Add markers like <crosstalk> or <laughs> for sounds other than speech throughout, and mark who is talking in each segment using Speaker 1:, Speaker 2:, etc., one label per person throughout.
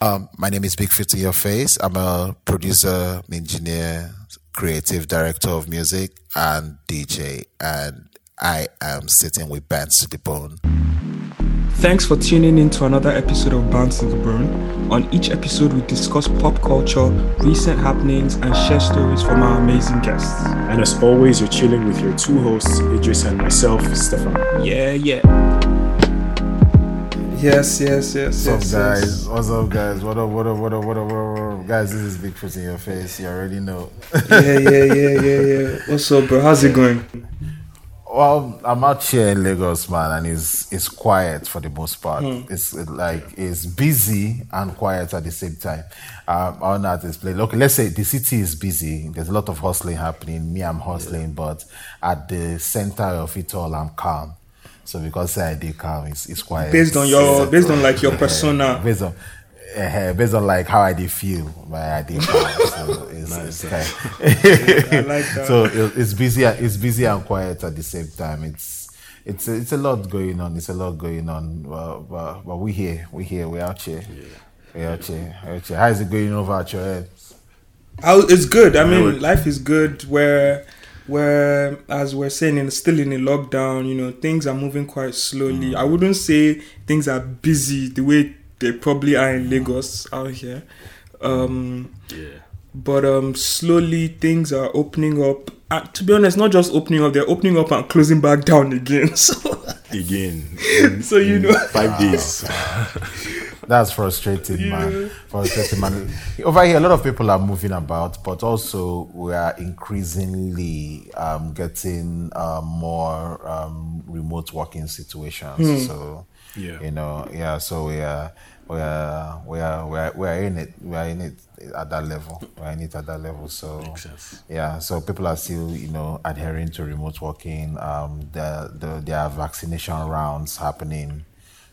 Speaker 1: Um, my name is Big Bigfoot in Your Face. I'm a producer, engineer, creative director of music, and DJ. And I am sitting with Bands to the Bone.
Speaker 2: Thanks for tuning in to another episode of Bands to the Bone. On each episode, we discuss pop culture, recent happenings, and share stories from our amazing guests.
Speaker 3: And as always, you're chilling with your two hosts, Idris and myself, Stefan.
Speaker 2: Yeah, yeah. Yes, yes, yes.
Speaker 1: What's
Speaker 2: yes,
Speaker 1: up, guys?
Speaker 2: yes.
Speaker 1: What's up, guys? What up, what up, what up, what up, what up? Guys, this is Bigfoot in Your Face. You already know.
Speaker 2: Yeah, yeah, yeah, yeah, yeah. What's up, bro? How's it going?
Speaker 1: Well, I'm out here in Lagos, man, and it's it's quiet for the most part. It's like it's busy and quiet at the same time. Um, I don't know how to explain. Okay, let's say the city is busy. There's a lot of hustling happening. Me, I'm hustling, but at the center of it all, I'm calm. So because I did calm, it's, it's quiet.
Speaker 2: Based on your, based on like your persona.
Speaker 1: based on uh, based on like how I did feel, my I did calm. So it's, it's kind
Speaker 2: I like that. <laughs>
Speaker 1: so it- it's busy it's busy and quiet at the same time it's it's it's a lot going on it's a lot going on but, but, but we here we here we out here we out here we out here how is it going over at your head
Speaker 2: How, it's good. I mean, life is good. Where, where, as we're saying, in still in a lockdown. You know, things are moving quite slowly. I wouldn't say things are busy the way they probably are in Lagos out here. Um,
Speaker 3: Yeah.
Speaker 2: But um, slowly things are opening up. And to be honest, not just opening up; they're opening up and closing back down again. <laughs> So,
Speaker 3: Again. <laughs>
Speaker 2: so you know,
Speaker 3: Five <laughs> days.
Speaker 1: that's frustrating man frustrating man over here a lot of people are moving about but also we are increasingly um, getting um, more um, remote working situations so
Speaker 3: Yeah.
Speaker 1: you know yeah so we are we are we are we are, we are in it we are in it at that level. We are in it at that level. So yeah so people are still you know adhering to remote working. Um the, the there are vaccination rounds happening.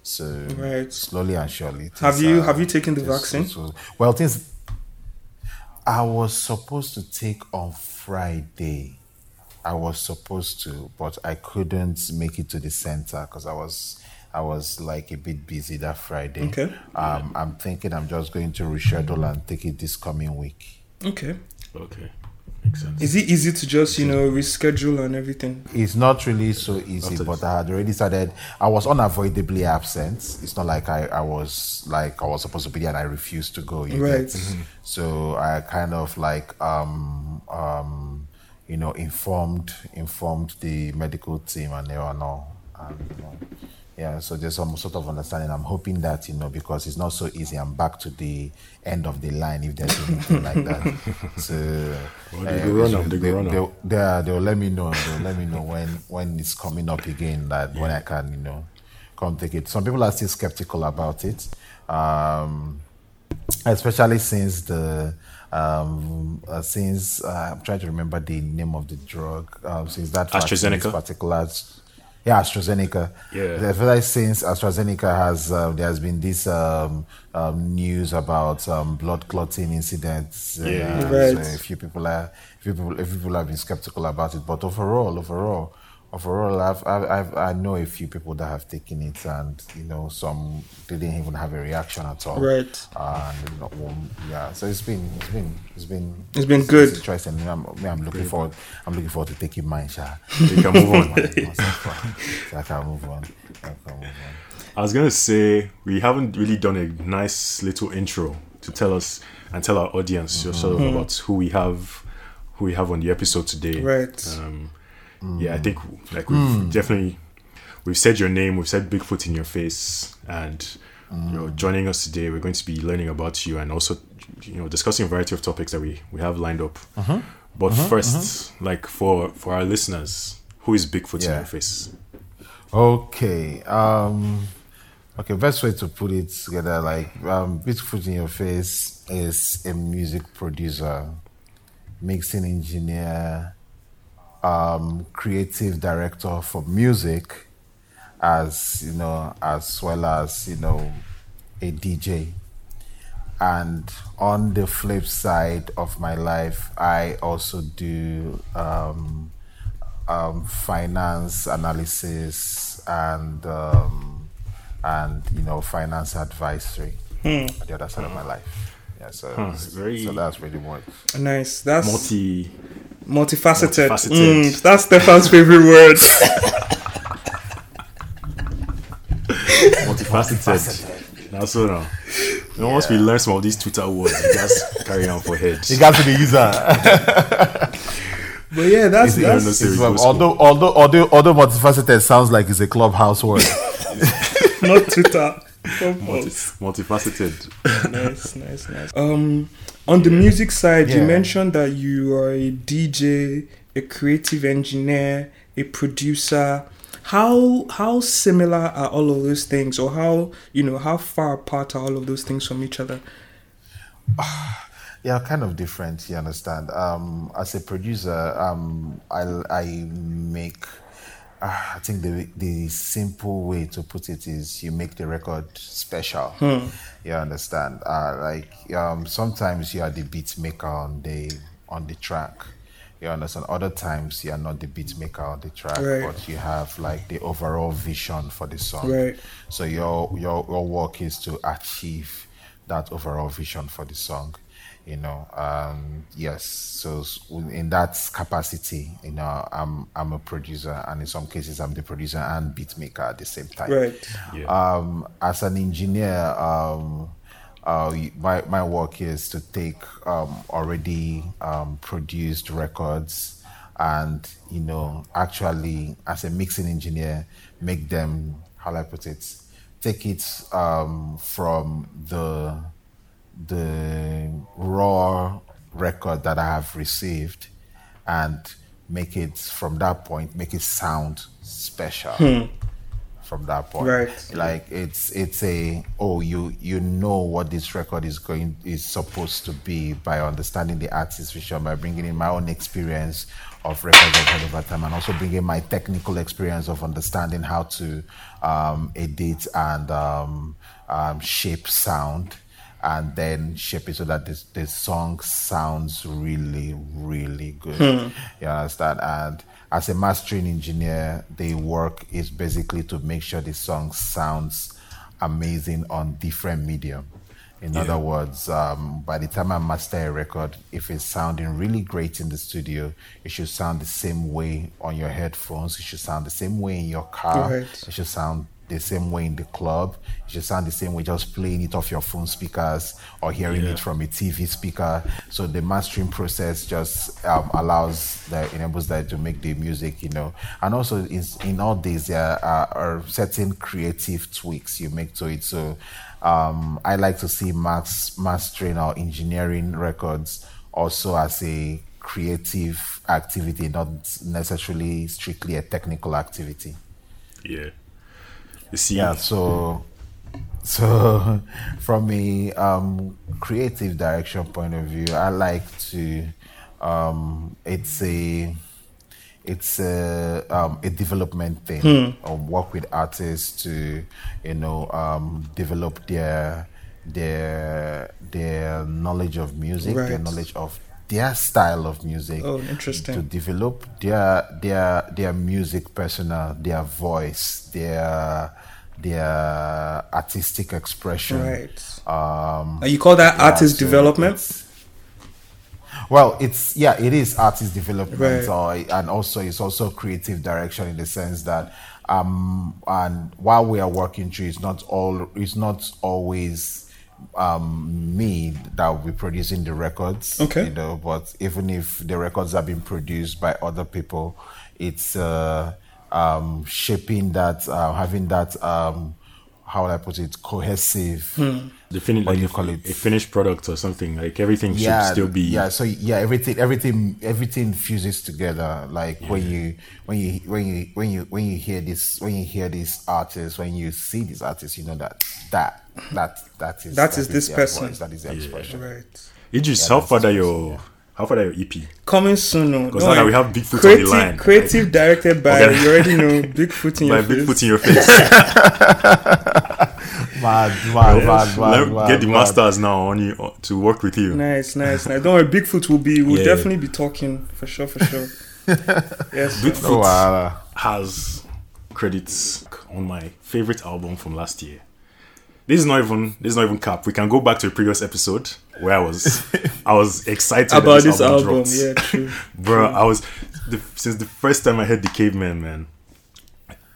Speaker 1: So
Speaker 2: Right.
Speaker 1: slowly and surely
Speaker 2: Have you-
Speaker 1: are-
Speaker 2: have you taken the
Speaker 1: things-
Speaker 2: vaccine?
Speaker 1: so- well things i was supposed to take on friday. I was supposed to, but I couldn't make it to the center because I was I was like a bit busy that Friday.
Speaker 2: Okay.
Speaker 1: Um, I'm thinking I'm just going to reschedule and take it this coming week.
Speaker 2: okay.
Speaker 3: Okay. Makes sense.
Speaker 2: Is it easy to just you know reschedule and everything?
Speaker 1: It's not really so easy,
Speaker 3: After-
Speaker 1: but I had already started. I was unavoidably absent. It's not like I, I was like I was supposed to be there and I refused to go. you
Speaker 2: Right.
Speaker 1: get? So I kind of like um um you know informed informed the medical team and they were no and you know, yeah so there's some sort of understanding. I'm hoping that you know because it's not so easy i'm back to the end of the line if there's anything like that. <laughs> So
Speaker 3: Well, they they
Speaker 1: they they'll they they'll let me know they'll let me know when when it's coming up again that when i can you know come take it. Some people are still skeptical about it um especially since the um uh, since uh, i'm trying to remember the name of the drug um since that
Speaker 3: AstraZeneca?
Speaker 1: particular yeah AstraZeneca
Speaker 3: Yeah.
Speaker 1: especially since AstraZeneca has uh, there has been this um, um, news about um, blood clotting incidents uh,
Speaker 3: Yeah.
Speaker 1: so a few people are a few people a few people have been skeptical about it but overall overall overall I've, I've, I've I know a few people that have taken it and you know some didn't even have a reaction at all
Speaker 2: Right.
Speaker 1: and you know, um, yeah so it's been it's been it's been
Speaker 2: It's been good.
Speaker 1: it's interesting me I'm, I'm looking forward I'm looking forward to taking mine Sha.
Speaker 3: You can move on. <laughs>
Speaker 1: so I can move on I can move on
Speaker 3: I was gonna say we haven't really done a nice little intro to tell us and tell our audience sort of about who we have, who we have on the episode today.
Speaker 2: Right.
Speaker 3: Um, Yeah, I mm. think like we've mm. definitely we've said your name, we've said Bigfoot in your face, and you know, mm. joining us today, we're going to be learning about you and also you know discussing a variety of topics that we we have lined up. Uh-huh. But uh-huh, first, uh-huh. like for for our listeners, who is Bigfoot in your face?
Speaker 1: Okay. Um okay, best way to put it together, like um Bigfoot in Your Face is a music producer, mixing engineer, um, creative director for music, as you know, as well as, you know, a DJ. And on the flip side of my life, I also do um, um, finance analysis and um, and you know finance advisory. on the other side of my life. Yeah, so
Speaker 3: Huh, very-
Speaker 1: so that's really what.
Speaker 2: Nice. That's
Speaker 3: Multi.
Speaker 2: Multifaceted.
Speaker 3: Multifaceted.
Speaker 2: Mm, that's Stefan's favorite word. <laughs>
Speaker 3: multifaceted. Now, so now, you know, once we learn some of these Twitter words, we just carry on for head.
Speaker 1: It got to the user.
Speaker 2: But yeah, that's,
Speaker 1: It's-
Speaker 3: that's-
Speaker 2: that's
Speaker 3: Say
Speaker 1: it's,
Speaker 3: go
Speaker 1: um, although although although although multifaceted sounds like it's a clubhouse word. <laughs>
Speaker 2: not Twitter. Clubhouse.
Speaker 3: Multifaceted.
Speaker 2: nice, nice, nice. Um, on the music side, you mentioned that you are a DJ, a creative engineer, a producer. How how similar are all of those things, or how you know how far apart are all of those things from each other? <sighs>
Speaker 1: Yeah, kind of different. You understand? Um, as a producer, um, I I make. Uh, I think the the simple way to put it is you make the record special. You understand? Uh, like um, sometimes you are the beat maker on the on the track. You understand? Other times you are not the beat maker on the track,
Speaker 2: Right.
Speaker 1: but you have like the overall vision for the song.
Speaker 2: Right.
Speaker 1: So your your your work is to achieve that overall vision for the song. You know, um, yes. So in that capacity, you know, I'm I'm a producer, and in some cases, I'm the producer and beat maker at the same time.
Speaker 2: Right.
Speaker 3: Yeah.
Speaker 1: Um, as an engineer, um, uh, my my work is to take um, already um, produced records and you know actually as a mixing engineer make them how do I put it take it um, from the the raw record that I have received and make it from that point make it sound special from that point.
Speaker 2: Right.
Speaker 1: like it's it's a oh you you know what this record is going is supposed to be by understanding the artist's vision by bringing in my own experience of records I've heard over time and also bringing my technical experience of understanding how to um, edit and um, um, shape sound and then shape it so that this the song sounds really really good. You understand? And as a mastering engineer the work is basically to make sure the song sounds amazing on different medium. In other words um, by the time i master a record if it's sounding really great in the studio it should sound the same way on your headphones it should sound the same way in your car
Speaker 2: Right.
Speaker 1: it should sound the same way in the club. It should sound the same way just playing it off your phone speakers or hearing
Speaker 3: Yeah.
Speaker 1: it from a TV speaker. So the mastering process just um, allows that enables that to make the music, you know. And also in, in all these there are, are certain creative tweaks you make to it. So um, I like to see mass mastering or engineering records also as a creative activity, not necessarily strictly a technical activity.
Speaker 3: Yeah. You see,
Speaker 1: Yeah, so so <laughs> from a um, creative direction point of view, I like to um, it's a it's a um, a development thing. Or work with artists to you know um, develop their their their knowledge of music, their knowledge of their style of music
Speaker 2: Oh, interesting.
Speaker 1: to develop their their their music persona, their voice, their their artistic expression.
Speaker 2: Right.
Speaker 1: Um,
Speaker 2: Uh, you call that
Speaker 1: yeah,
Speaker 2: artist
Speaker 1: so
Speaker 2: development?
Speaker 1: it's- Well, it's yeah, it is artist development,
Speaker 2: Right.
Speaker 1: or and also it's also creative direction in the sense that um and while we are working through, it's not all it's not always um me that will be producing the records.
Speaker 2: Okay.
Speaker 1: You know, but even if the records have been produced by other people, it's uh um shaping that uh, having that um how would I put it cohesive
Speaker 3: the fin-
Speaker 1: what
Speaker 3: like
Speaker 1: do you call it?
Speaker 3: a finished product or something like everything
Speaker 1: yeah,
Speaker 3: should still be
Speaker 1: yeah. So yeah, everything, everything, everything fuses together. Like when you, when you, when you, when you, when you hear this, when you hear these artists, when you see these artists, you know that that that that is
Speaker 2: That is this person.
Speaker 1: voice, that is their expression.
Speaker 2: Right.
Speaker 3: Idris,
Speaker 1: Yeah,
Speaker 3: how far are
Speaker 1: supposed
Speaker 3: your
Speaker 1: to, yeah.
Speaker 3: how far are your EP?
Speaker 2: Coming soon. No,
Speaker 3: Because
Speaker 2: Don't
Speaker 3: now that we have Bigfoot
Speaker 2: creative,
Speaker 3: on the line,
Speaker 2: creative directed by
Speaker 3: Okay.
Speaker 2: you already know Bigfoot in <laughs>
Speaker 3: by
Speaker 2: your face.
Speaker 3: Bigfoot in your face. <laughs> <laughs>
Speaker 1: Mad, mad, mad,
Speaker 3: Let-
Speaker 1: mad,
Speaker 3: get the
Speaker 1: mad.
Speaker 3: masters now on you uh, to work with you.
Speaker 2: Nice, nice, nice. Don't worry, Bigfoot will be. We'll
Speaker 3: Yeah.
Speaker 2: definitely be talking for sure, for sure. yes. sir.
Speaker 3: Bigfoot
Speaker 1: Oh, wow.
Speaker 3: has credits on my favorite album from last year. This is not even this is not even cap. We can go back to a previous episode where I was I was <laughs> excited
Speaker 2: About
Speaker 3: that
Speaker 2: this album,
Speaker 3: dropped.
Speaker 2: yeah, <laughs> true.
Speaker 3: bro. I was the, since the first time I heard the Cavemen, man.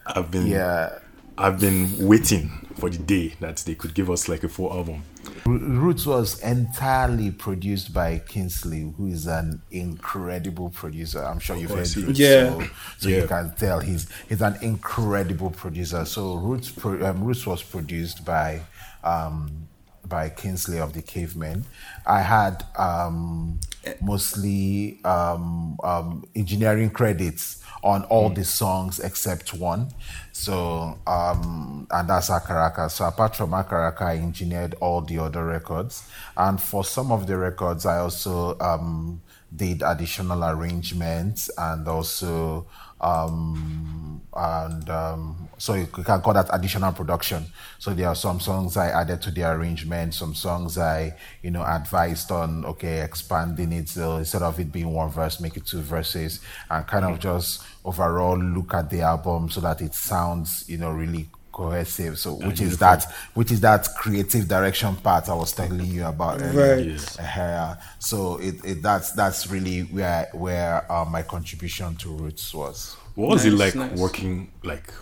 Speaker 3: I've been
Speaker 1: Yeah.
Speaker 3: I've been waiting for the day that they could give us like a full album.
Speaker 1: Roots was entirely produced by Kingsley, who is an incredible producer. I'm sure you've heard
Speaker 3: course he
Speaker 1: Roots.
Speaker 2: Yeah.
Speaker 1: so, so
Speaker 3: Yeah.
Speaker 1: you can tell he's he's an incredible producer. So Roots pro, um, Roots was produced by um, by Kingsley of the Cavemen. I had um, mostly um, um, engineering credits on all the songs except one. So, um, and that's Akaraka. So, apart from Akaraka, I engineered all the other records. And for some of the records, I also um, did additional arrangements and also, um, and um, so you can call that additional production. So, there are some songs I added to the arrangement, some songs I, you know, advised on, okay, expanding it. So, instead of it being one verse, make it two verses, and kind of just overall look at the album so that it sounds, you know, really cohesive. So which is that which is that creative direction part I was telling you about earlier.
Speaker 2: Right.
Speaker 3: Yes.
Speaker 1: Uh, so it, it that's that's really where where uh, my contribution to Roots was.
Speaker 3: What was it like
Speaker 2: nice.
Speaker 3: working like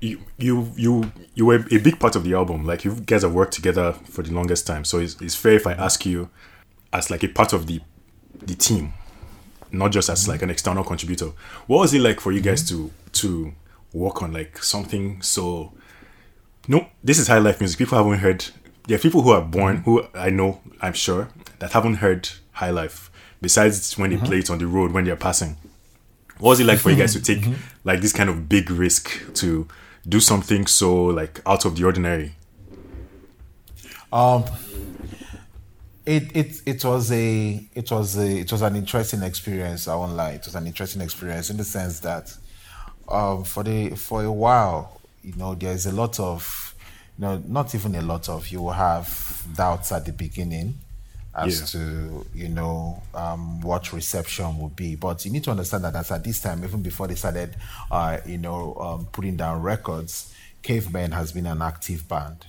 Speaker 3: you you you you were a big part of the album. Like you guys have worked together for the longest time. So it's, it's fair if I ask you as like a part of the the team, not just as like an external contributor. What was it like for you guys to to work on like something so no, this is high life music. People haven't heard. There are people who are born, who I know, I'm sure, that haven't heard high life. Besides when they play it on the road when they're passing. What was it like for you guys to take like this kind of big risk to do something so like out of the ordinary?
Speaker 1: Um, it it it was a it was a it was an interesting experience. I won't lie. It was an interesting experience in the sense that, um, for the for a while, you know, there's a lot of, you know, not even a lot of. You will have doubts at the beginning as
Speaker 3: Yeah.
Speaker 1: to you know um, what reception will be. But you need to understand that as at this time, even before they started, uh, you know, um, putting down records, Cavemen has been an active band.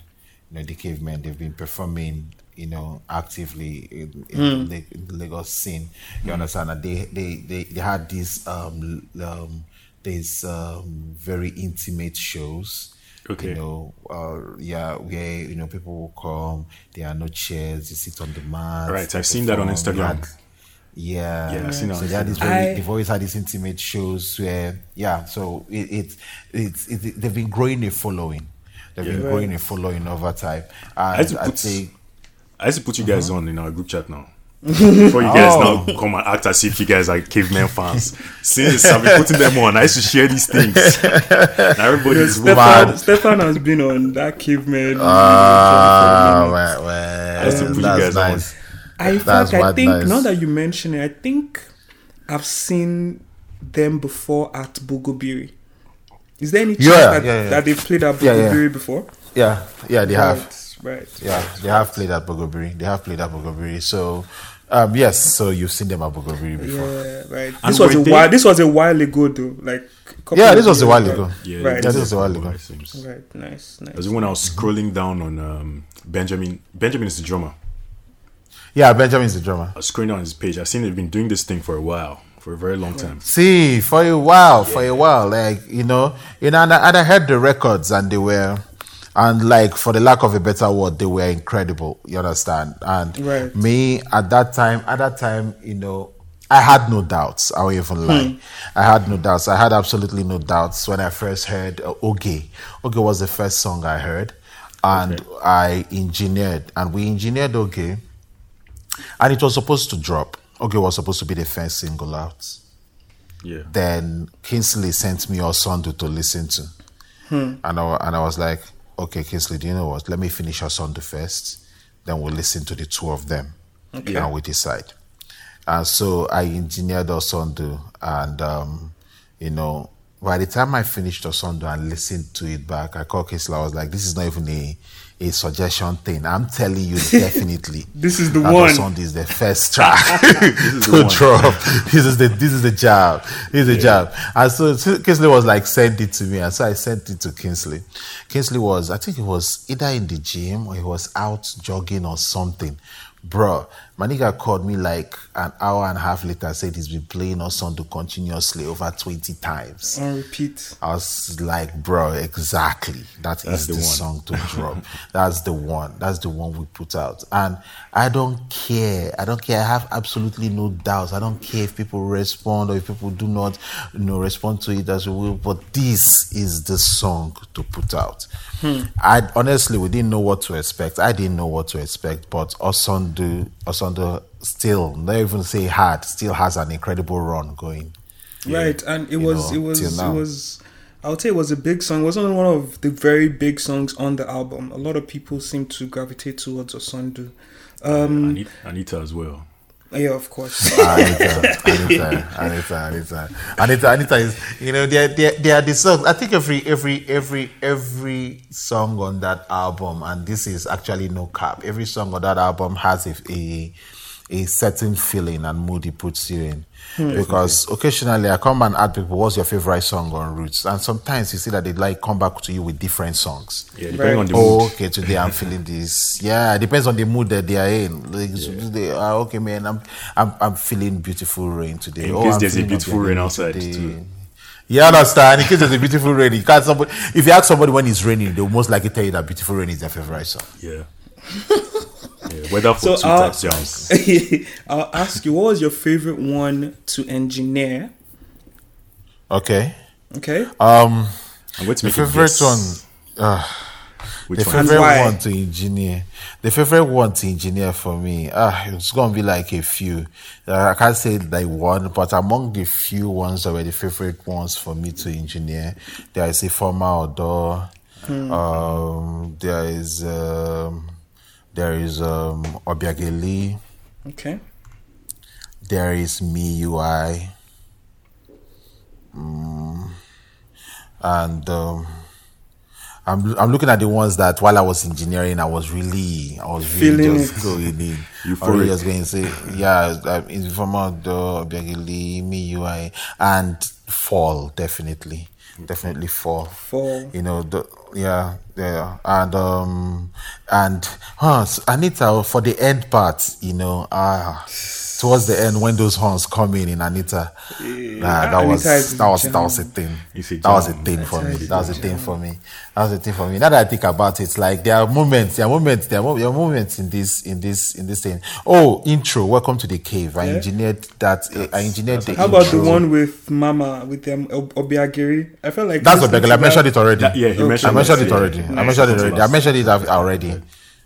Speaker 1: You know, the Cavemen they've been performing, you know, actively in, in, the, in the Lagos scene. You understand that they they they, they had this um, um these um, very intimate shows.
Speaker 3: Okay.
Speaker 1: You know, uh, yeah, where you know people will come. There are no chairs. You sit on the mat.
Speaker 3: Right, I've seen that on Instagram.
Speaker 1: had- yeah,
Speaker 3: Yeah, I've seen it
Speaker 1: so
Speaker 3: on
Speaker 1: they had this
Speaker 3: Instagram.
Speaker 1: very,
Speaker 2: I-
Speaker 1: they've always had these intimate shows where, yeah. So it, it, it's it, they've been growing a following. They've been
Speaker 3: Yeah.
Speaker 1: growing a following over time, and
Speaker 3: to
Speaker 1: I'd
Speaker 3: put-
Speaker 1: say
Speaker 3: I used to put you guys on in our group chat now. Before you guys
Speaker 1: Oh.
Speaker 3: now come and act as if you guys are cavemen fans. Since I've been putting them on, I used to share these things. now everybody's
Speaker 2: Stefan,
Speaker 1: mad.
Speaker 2: Stefan has been on that caveman.
Speaker 1: ah,
Speaker 2: video
Speaker 1: well,
Speaker 2: for a minute.
Speaker 1: well,
Speaker 3: I used to put you
Speaker 1: that's
Speaker 3: guys on.
Speaker 1: nice.
Speaker 2: I
Speaker 1: That's
Speaker 2: fact, I think
Speaker 1: nice.
Speaker 2: now that you mention it, I think I've seen them before at Bogobiri. Is there any chance
Speaker 1: Yeah,
Speaker 2: that,
Speaker 1: yeah, yeah.
Speaker 2: that they've played at
Speaker 1: Yeah, yeah.
Speaker 2: Before?
Speaker 1: Yeah, yeah, they have.
Speaker 2: Right, right.
Speaker 1: Yeah, they have played at Bogobiri. They have played at Bogobiri. So, um, yes, so you've seen them at Bogobiri before.
Speaker 2: Yeah, right.
Speaker 3: And
Speaker 2: This was a
Speaker 3: they-
Speaker 2: while. This was a while ago, though. Like,
Speaker 1: Yeah, this was a while
Speaker 2: back.
Speaker 1: ago.
Speaker 3: Yeah,
Speaker 2: Right.
Speaker 3: this
Speaker 1: Yeah, this was a while ago.
Speaker 3: seems.
Speaker 2: Right. Nice. Nice.
Speaker 3: It was when I was scrolling down on um, Benjamin. Benjamin is the drummer.
Speaker 1: Yeah, Benjamin's the drummer.
Speaker 3: I was scrolling down his page. I've seen they've been doing this thing for a while, for a very long time.
Speaker 1: See, for a while, for a while, like you know, you know, and I, and I heard the records, and they were, and like for the lack of a better word, they were incredible. You understand? And
Speaker 2: Right.
Speaker 1: me at that time, at that time, you know, I had no doubts. I won't even lie. I had no doubts. I had absolutely no doubts when I first heard uh, Oge. Oge was the first song I heard, and I engineered, and we engineered Oge, and it was supposed to drop. Oge was supposed to be the first single out
Speaker 3: Yeah.
Speaker 1: then Kingsley sent me Osondu to listen to. And, I, and I was like, okay, Kingsley, do you know what? Let me finish Osondu first. Then we'll listen to the two of them. And we decide. And so I engineered Osondu. And, um, you know, by the time I finished Osondu and listened to it back, I called Kingsley. I was like, this is not even a, a suggestion thing. I'm telling you, <laughs> definitely,
Speaker 2: this is the one.
Speaker 1: song is the first track <laughs> <laughs> to drop. This is the this is the job. This is the job. And so so Kingsley was like, send it to me, and so I sent it to Kingsley. Kingsley was, I think it was either in the gym or he was out jogging or something. Bro, my nigga called me like an hour and a half later, said he's been playing Osondu continuously over 20 times.
Speaker 2: On repeat.
Speaker 1: I was like, bro, exactly. That is
Speaker 3: the
Speaker 1: the, song to <laughs> drop. That's the one. That's the one we put out. And I don't care. I don't care. I have absolutely no doubts. I don't care if people respond or if people do not, you know, respond to it as we will. But this is the song to put out. Hmm. I honestly we didn't know what to expect. I didn't know what to expect, but Osondu, Osondu still, not even say hard, still has an incredible run going.
Speaker 2: Right, and it was
Speaker 1: know,
Speaker 2: it was it was I would say it was a big song. It wasn't one of the very big songs on the album. A lot of people seem to gravitate towards Osondu. Um
Speaker 3: Anita, Anita as well.
Speaker 2: Yeah, of course.
Speaker 1: Anita, Anita, Anita, Anita, Anita, Anita is you know they they they are the songs. I think every every every every song on that album, and this is actually no cap. Every song on that album has a a, a certain feeling and mood it puts you in. Hmm. Because occasionally I come and ask people, "What's your favorite song on Roots?" And sometimes you see that they like come back to you with different songs.
Speaker 3: Yeah, depending
Speaker 2: Right.
Speaker 3: on the
Speaker 1: Oh,
Speaker 3: mood.
Speaker 1: okay. Today I'm feeling this. Yeah, it depends on the mood that they are in. Like, so they are okay, man. I'm, I'm, I'm feeling beautiful rain today.
Speaker 3: In
Speaker 1: oh,
Speaker 3: case
Speaker 1: I'm
Speaker 3: there's a beautiful rain outside,
Speaker 1: today.
Speaker 3: too.
Speaker 1: Yeah, I understand. In case there's a beautiful rain, you can't. Somebody, if you ask somebody when it's raining, they'll most likely tell you that beautiful rain is their favorite song.
Speaker 3: Yeah. <laughs> yeah. Weather for
Speaker 2: So,
Speaker 3: two
Speaker 2: uh,
Speaker 3: types jams. <laughs>
Speaker 2: I'll ask you, what was your favorite one to engineer?
Speaker 1: Okay.
Speaker 2: Okay.
Speaker 1: Um,
Speaker 3: I'm going to make a
Speaker 1: favorite one. Uh,
Speaker 3: Which
Speaker 1: the
Speaker 3: one?
Speaker 1: Favorite
Speaker 2: why?
Speaker 1: one to engineer. The favorite one to engineer for me. Ah, it's gonna be like a few. Uh, I can't say like one, but among the few ones that were the favorite ones for me to engineer, there is a former Odo. Um, there is um, there is um, Obiageli.
Speaker 2: Okay.
Speaker 1: There is Me UI. Mm, and um, I'm I'm looking at the ones that while I was engineering, I was really I was really
Speaker 2: Feeling
Speaker 1: just
Speaker 2: it.
Speaker 1: going in. <laughs>
Speaker 3: Euphoric.
Speaker 1: Just going to say, yeah, uh, Informer, the Obiageli, Me UI, and Fall definitely, definitely Fall
Speaker 2: Fall.
Speaker 1: you know the yeah yeah. And um and huh, anita for the end part you know ah towards the end when those horns come in in anita. Nah, that was
Speaker 2: Anita is
Speaker 1: that was
Speaker 2: jam.
Speaker 1: that was a thing.
Speaker 3: It's a
Speaker 1: that was a thing for me. that was a
Speaker 2: a
Speaker 1: thing for me. That was a thing for me. Now that i think about it like there are moments there are moments there are, mo- there are moments in this in this in this thing. Oh intro welcome to the cave. I
Speaker 2: Yeah.
Speaker 1: engineered that uh, i engineered the
Speaker 2: How about the one with Mama with them Ob- Obiageri? I felt like
Speaker 1: that's
Speaker 2: listening
Speaker 1: what I mentioned it already.
Speaker 3: That- yeah, he
Speaker 2: Okay.
Speaker 3: mentioned
Speaker 1: I mentioned it
Speaker 3: yeah.
Speaker 1: already. I mentioned it already. I mentioned it already.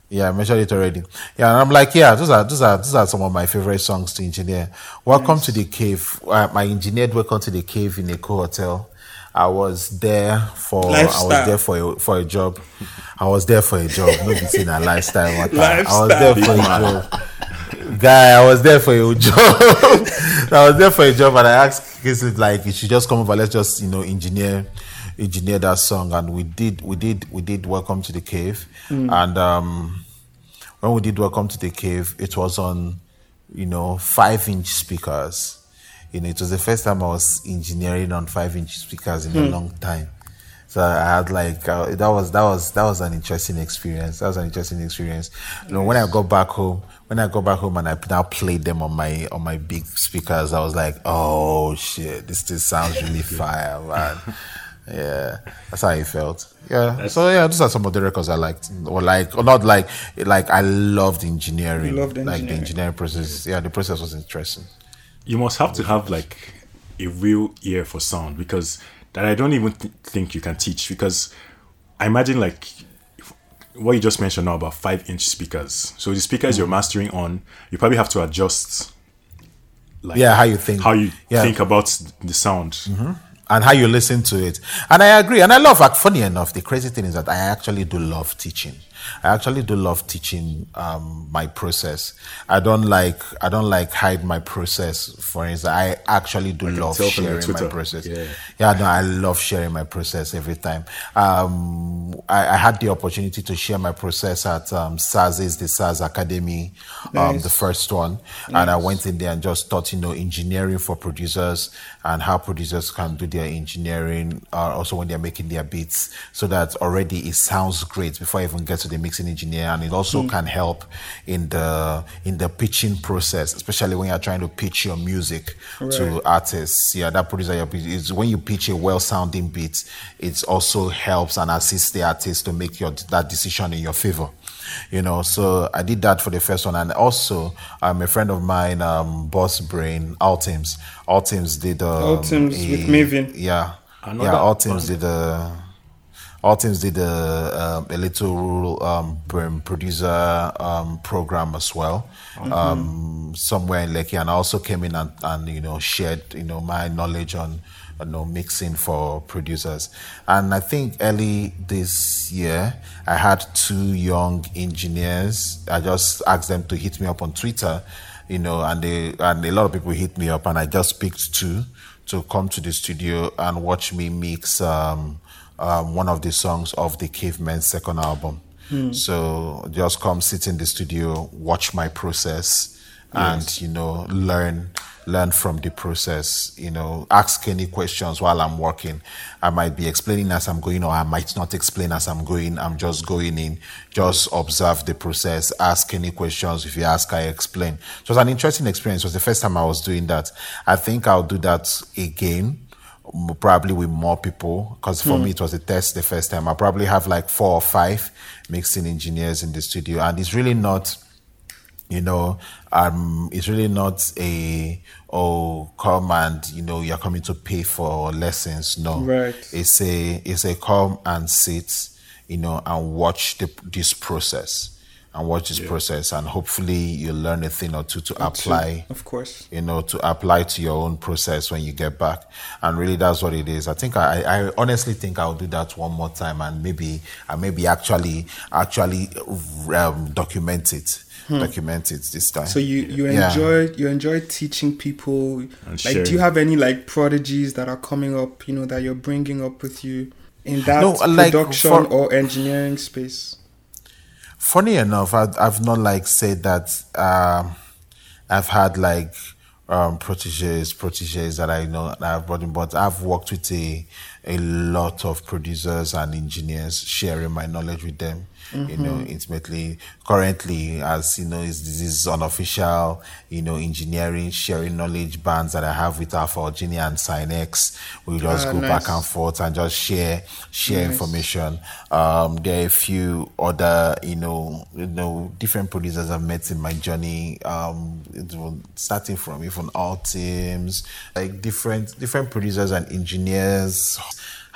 Speaker 1: Yeah, I mentioned it already. Yeah, and I'm like, yeah, those are those are those are some of my favorite songs to engineer. Welcome to the cave. Uh, I engineered Welcome to the Cave in Eko Hotel. I was there for I was there for a, for a job. I was there for a job. No be saying a lifestyle. matter. I was there for a job. Guy, I was there for a job. <laughs> I was there for a job, and I asked Casey like, "You should just come over. Let's just you know engineer, engineer that song." And we did, we did, we did. Welcome to the cave, and um, when we did Welcome to the Cave, it was on, you know, five inch speakers. You know, it was the first time I was engineering on five inch speakers in a long time. So I had like uh, that was that was that was an interesting experience. That was an interesting experience. You know, when I got back home, when I got back home and I now played them on my on my big speakers, I was like, oh shit, this this sounds really <laughs> fire, man. Yeah, that's how it felt. Yeah. So yeah, those are some of the records I liked, or like, or not like, like I loved engineering.
Speaker 2: You loved
Speaker 1: like the
Speaker 2: engineering.
Speaker 1: engineering process. Yeah, the process was interesting.
Speaker 3: you must have to have like a real ear for sound because that I don't even th- think you can teach because I imagine like what you just mentioned now about five inch speakers. So the speakers you're mm. mastering on, you probably have to adjust. Like
Speaker 1: Yeah, how you think.
Speaker 3: how you
Speaker 1: Yeah.
Speaker 3: think about the sound. Mm-hmm.
Speaker 1: And how you listen to it. And I agree. And I love, funny enough, the crazy thing is that I actually do love teaching. I actually do love teaching um, my process. I don't like I don't like hide my process. For instance, I actually do love sharing my process. Yeah. yeah, no, I love sharing my process every time. Um, I, I, had the opportunity to share my process at um, Sarz's the Sarz Academy, um, the first one, nice. and I went in there and just taught you know engineering for producers and how producers can do their engineering uh, also when they're making their beats so that already it sounds great before I even get to the mixing engineer and it also mm. can help in the in the pitching process especially when you're trying to pitch your music right. to artists. Yeah that producer is when you pitch a well sounding beat it also helps and assists the artist to make your that decision in your favor. You know so i did that for the first one. And also um, a friend of mine um, boss brain Altims Altims did um,
Speaker 2: Altims a, with Maven.
Speaker 1: Yeah. Another yeah Altims did a Altims did a, um, a little um, producer um, program as well mm-hmm. um, somewhere in Lekki and I also came in and, and you know shared you know my knowledge on you know, mixing for producers. And I think early this year, I had two young engineers. I just asked them to hit me up on Twitter, you know, and they and a lot of people hit me up, and I just picked two to come to the studio and watch me mix um, um, one of the songs of the Cavemen's second album. Hmm. So just come sit in the studio, watch my process, and yes. you know learn learn from the process, you know, ask any questions while I'm working. I might be explaining as I'm going, or I might not explain as I'm going. I'm just going in, just observe the process, ask any questions. If you ask, I explain. So it was an interesting experience. It was the first time I was doing that. I think I'll do that again probably with more people because for hmm. me it was a test the first time. I probably have like four or five mixing engineers in the studio and it's really not you know um it's really not a oh come and you know you're coming to pay for lessons. No.
Speaker 2: Right.
Speaker 1: It's a it's a come and sit you know and watch the, this process and watch this yeah. process and hopefully you learn a thing or two to apply
Speaker 2: of course
Speaker 1: you know to apply to your own process when you get back and really that's what it is i think i i honestly think i'll do that one more time and maybe i maybe actually actually um, document it hmm. document it this time.
Speaker 2: So you you yeah. enjoy you enjoy teaching people. And like, do you have any like prodigies that are coming up? You know that you're bringing up with you in that no, production like, for, or engineering space.
Speaker 1: Funny enough, I've, I've not like said that. Um, I've had like um, proteges, proteges that I know that I've brought in, but I've worked with a a lot of producers and engineers, sharing my knowledge with them mm-hmm. you know, mm-hmm. intimately. Currently, as you know, is this is unofficial, you know, engineering sharing knowledge bands that I have with Alpha Virginia and Sinex. We just ah, go nice. back and forth and just share share nice. information. Um, there are a few other, you know, you know, different producers I've met in my journey. Um, starting from even Altims, like different different producers and engineers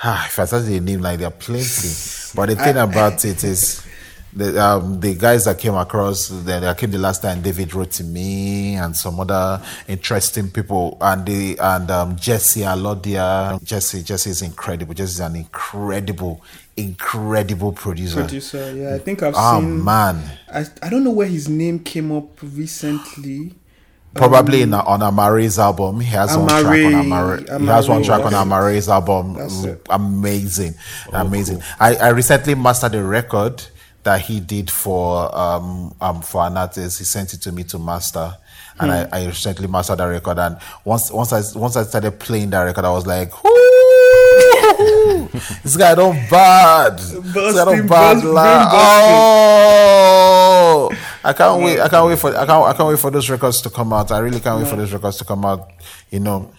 Speaker 1: ah, if I start to name like there are plenty. <laughs> But the thing I, about it is the um, the guys that came across that, that came the last time David wrote to me and some other interesting people. And the and um, Jesse Alodia. Jesse Jesse is incredible. Jesse is an incredible incredible producer.
Speaker 2: Producer yeah I think I've seen
Speaker 1: oh,
Speaker 2: seen
Speaker 1: man.
Speaker 2: I, I don't know where his name came up recently
Speaker 1: Probably um, in, on Amaarae's album, he has Amaarae, one track on Amaarae. Amaarae he has one track on Amaarae's album. Amazing, oh, amazing. Cool. I, I recently mastered a record that he did for um, um for an artist. He sent it to me to master, and hmm. I, I recently mastered that record. And once once I once I started playing that record, I was like, <laughs> this guy don't bad. Busting, this guy don't bad. Like, oh. I can't wait. I can't wait for. I can't. I can't wait for those records to come out. I really can't wait for those records to come out. You know.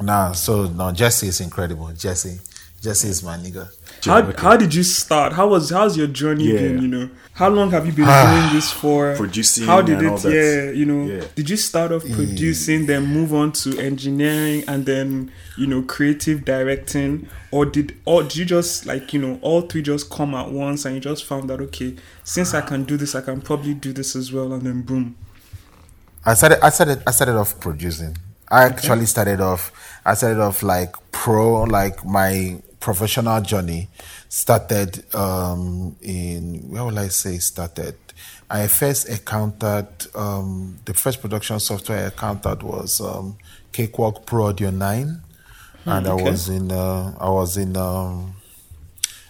Speaker 1: Nah. So no. Jesse is incredible. Jesse. Jesse is my nigga.
Speaker 2: How, how did you start? How was how's your journey yeah. been? You know, how long have you been doing this for?
Speaker 3: Producing.
Speaker 2: How did it? Yeah, you know, yeah. did you start off producing, then move on to engineering, and then you know creative directing, or did or did you just like you know all three just come at once and you just found that okay, since I can do this, I can probably do this as well, and then boom.
Speaker 1: I started. I started. I started off producing. I actually started off. I started off like pro, like my professional journey started um, in where will I say started? I first encountered um, the first production software I encountered was um, Cakewalk Pro Audio Nine, and
Speaker 2: okay.
Speaker 1: I was in uh, I was in um,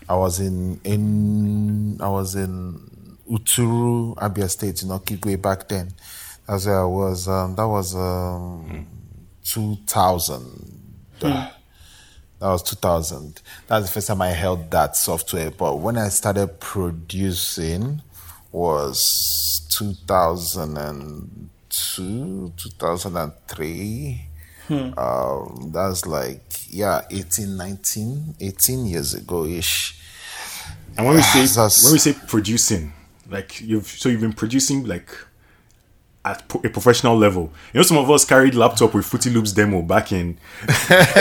Speaker 1: I was in in I was in Uturu, Abia State, you know, Kigwe back then. That's where I was. Um, that was um, 2000. That was 2000. That's the first time I held that software. But when I started producing was 2002, 2003. Um, that's like, yeah, 18, 19, 18 years ago ish.
Speaker 3: And when we say when we say producing, like you've so you've been producing like at a professional level. You know, some of us carried laptop with Fruity Loops demo back in, <laughs>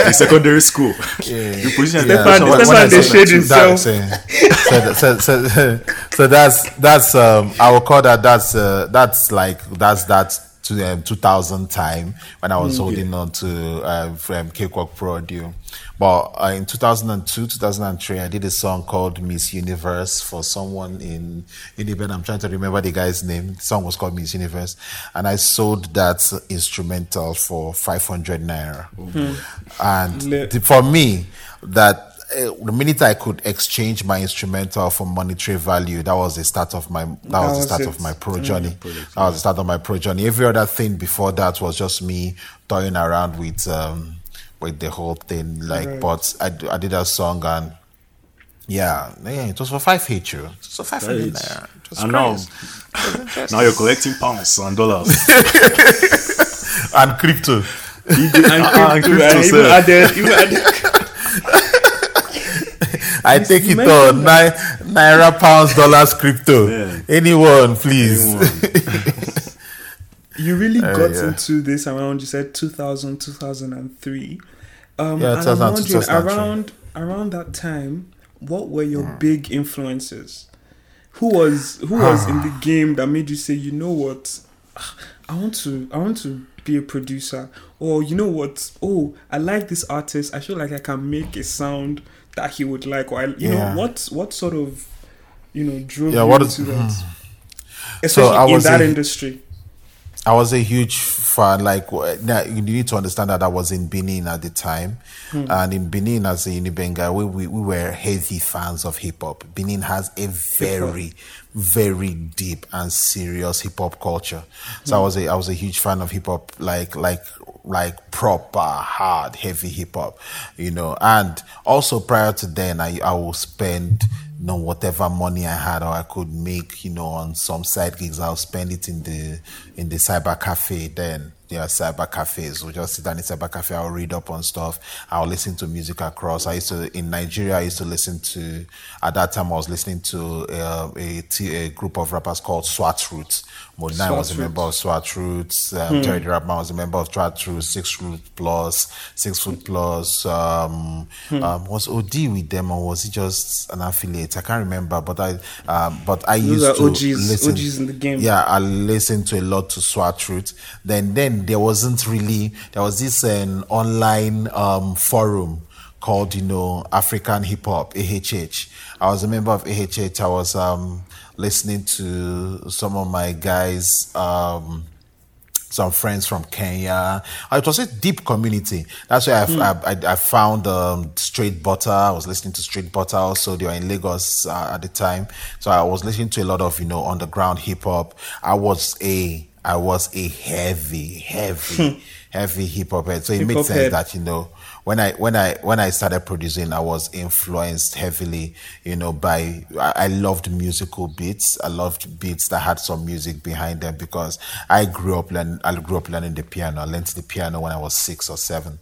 Speaker 3: in secondary school. you producing at
Speaker 1: Yeah,
Speaker 3: that
Speaker 2: Stefan-
Speaker 3: professional
Speaker 1: when-
Speaker 2: Stefan
Speaker 1: when I
Speaker 2: they
Speaker 1: say
Speaker 2: shade
Speaker 1: that-
Speaker 2: himself.
Speaker 1: So, so, so, so, so that's that's um I will call that that's uh, that's like that's that to um, 2000 time when I was holding on to uh, from Cakewalk Pro Audio. But uh, in 2002, 2003, I did a song called Miss Universe for someone in Uniben. I'm trying to remember the guy's name. The song was called Miss Universe. And I sold that instrumental for 500 naira. And
Speaker 2: Lit.
Speaker 1: the- for me, that the minute I could exchange my instrumental for monetary value, that was the start of my that, was the start
Speaker 2: it.
Speaker 1: of my pro journey. that was the start of my pro journey. Every other thing before that was just me toying around with um with the whole thing. Like,
Speaker 2: Right.
Speaker 1: but I did a song and yeah, yeah, it was for five H. It was for five hundred
Speaker 3: Right.
Speaker 1: naira. It was
Speaker 3: And now,
Speaker 1: crazy.
Speaker 3: now you're collecting pounds and dollars. <laughs> <laughs>
Speaker 1: and crypto.
Speaker 2: And crypto,
Speaker 3: crypto
Speaker 2: and even
Speaker 3: sell.
Speaker 2: added, even added <laughs>
Speaker 1: I take it on. nine, naira, pounds, dollars, crypto.
Speaker 3: Yeah.
Speaker 1: Anyone, please. <laughs>
Speaker 2: you really got
Speaker 1: Uh, yeah.
Speaker 2: into this around you said 2000 2003 um
Speaker 1: Yeah,
Speaker 2: and i'm wondering around around that time what were your
Speaker 1: Hmm.
Speaker 2: big influences? Who was who was <sighs> in the game that made you say you know what? I want to i want to be a producer. Or you know what? Oh i like this artist. I feel like i can make a sound that he would like or I, you
Speaker 1: Yeah.
Speaker 2: know what what sort of you know drew
Speaker 1: Yeah,
Speaker 2: you
Speaker 1: what is-
Speaker 2: that hmm. especially
Speaker 1: I
Speaker 2: in that
Speaker 1: a-
Speaker 2: industry
Speaker 1: I was a huge fan. Like, you need to understand that I was in Benin at the time, hmm. and in Benin as a Unibenga, we, we we were heavy fans of hip hop. Benin has a very, very deep and serious hip hop culture. So I was a I was a huge fan of hip hop, like like like proper hard heavy hip hop, you know. And also prior to then, I I will spend you know whatever money I had or I could make, you know, on some side gigs, I'll spend it in the in the cyber cafe. Then there are cyber cafes. We'll just sit down in the cyber cafe. I'll read up on stuff. I'll listen to music across. I used to in Nigeria. I used to listen to at that time. I was listening to uh, a, t- a group of rappers called SWAT Roots.
Speaker 2: SWAT
Speaker 1: was a member of SWAT Roots. Um, Terry the Rapman was a member of SWAT Roots. Six Root Plus, Six Foot Plus. Um, um, was OD with them or was he just an affiliate? I can't remember. But I, um, but I
Speaker 2: Those
Speaker 1: used to
Speaker 2: OGs,
Speaker 1: listen.
Speaker 2: OGs in the game.
Speaker 1: Yeah, I listened to a lot to SWAT Roots. Then, then there wasn't really there was this um, online um, forum called you know African Hip Hop AHH. I was a member of AHH. I was um, listening to some of my guys. Um, some friends from Kenya. Uh, It was a deep community. That's why I, I, I, I found um, Straight Butter. I was listening to Straight Butter also. They were in Lagos uh, at the time. So I was listening to a lot of, you know, underground hip hop. I was a, I was a heavy, heavy, <laughs> heavy hip hop head. So it made
Speaker 2: Hip-hop
Speaker 1: sense
Speaker 2: head.
Speaker 1: that, you know, when I when I when I started producing, I was influenced heavily, you know, by I, loved musical beats. I loved beats that had some music behind them because I grew up learn I grew up learning the piano. I learned the piano when I was six or seven.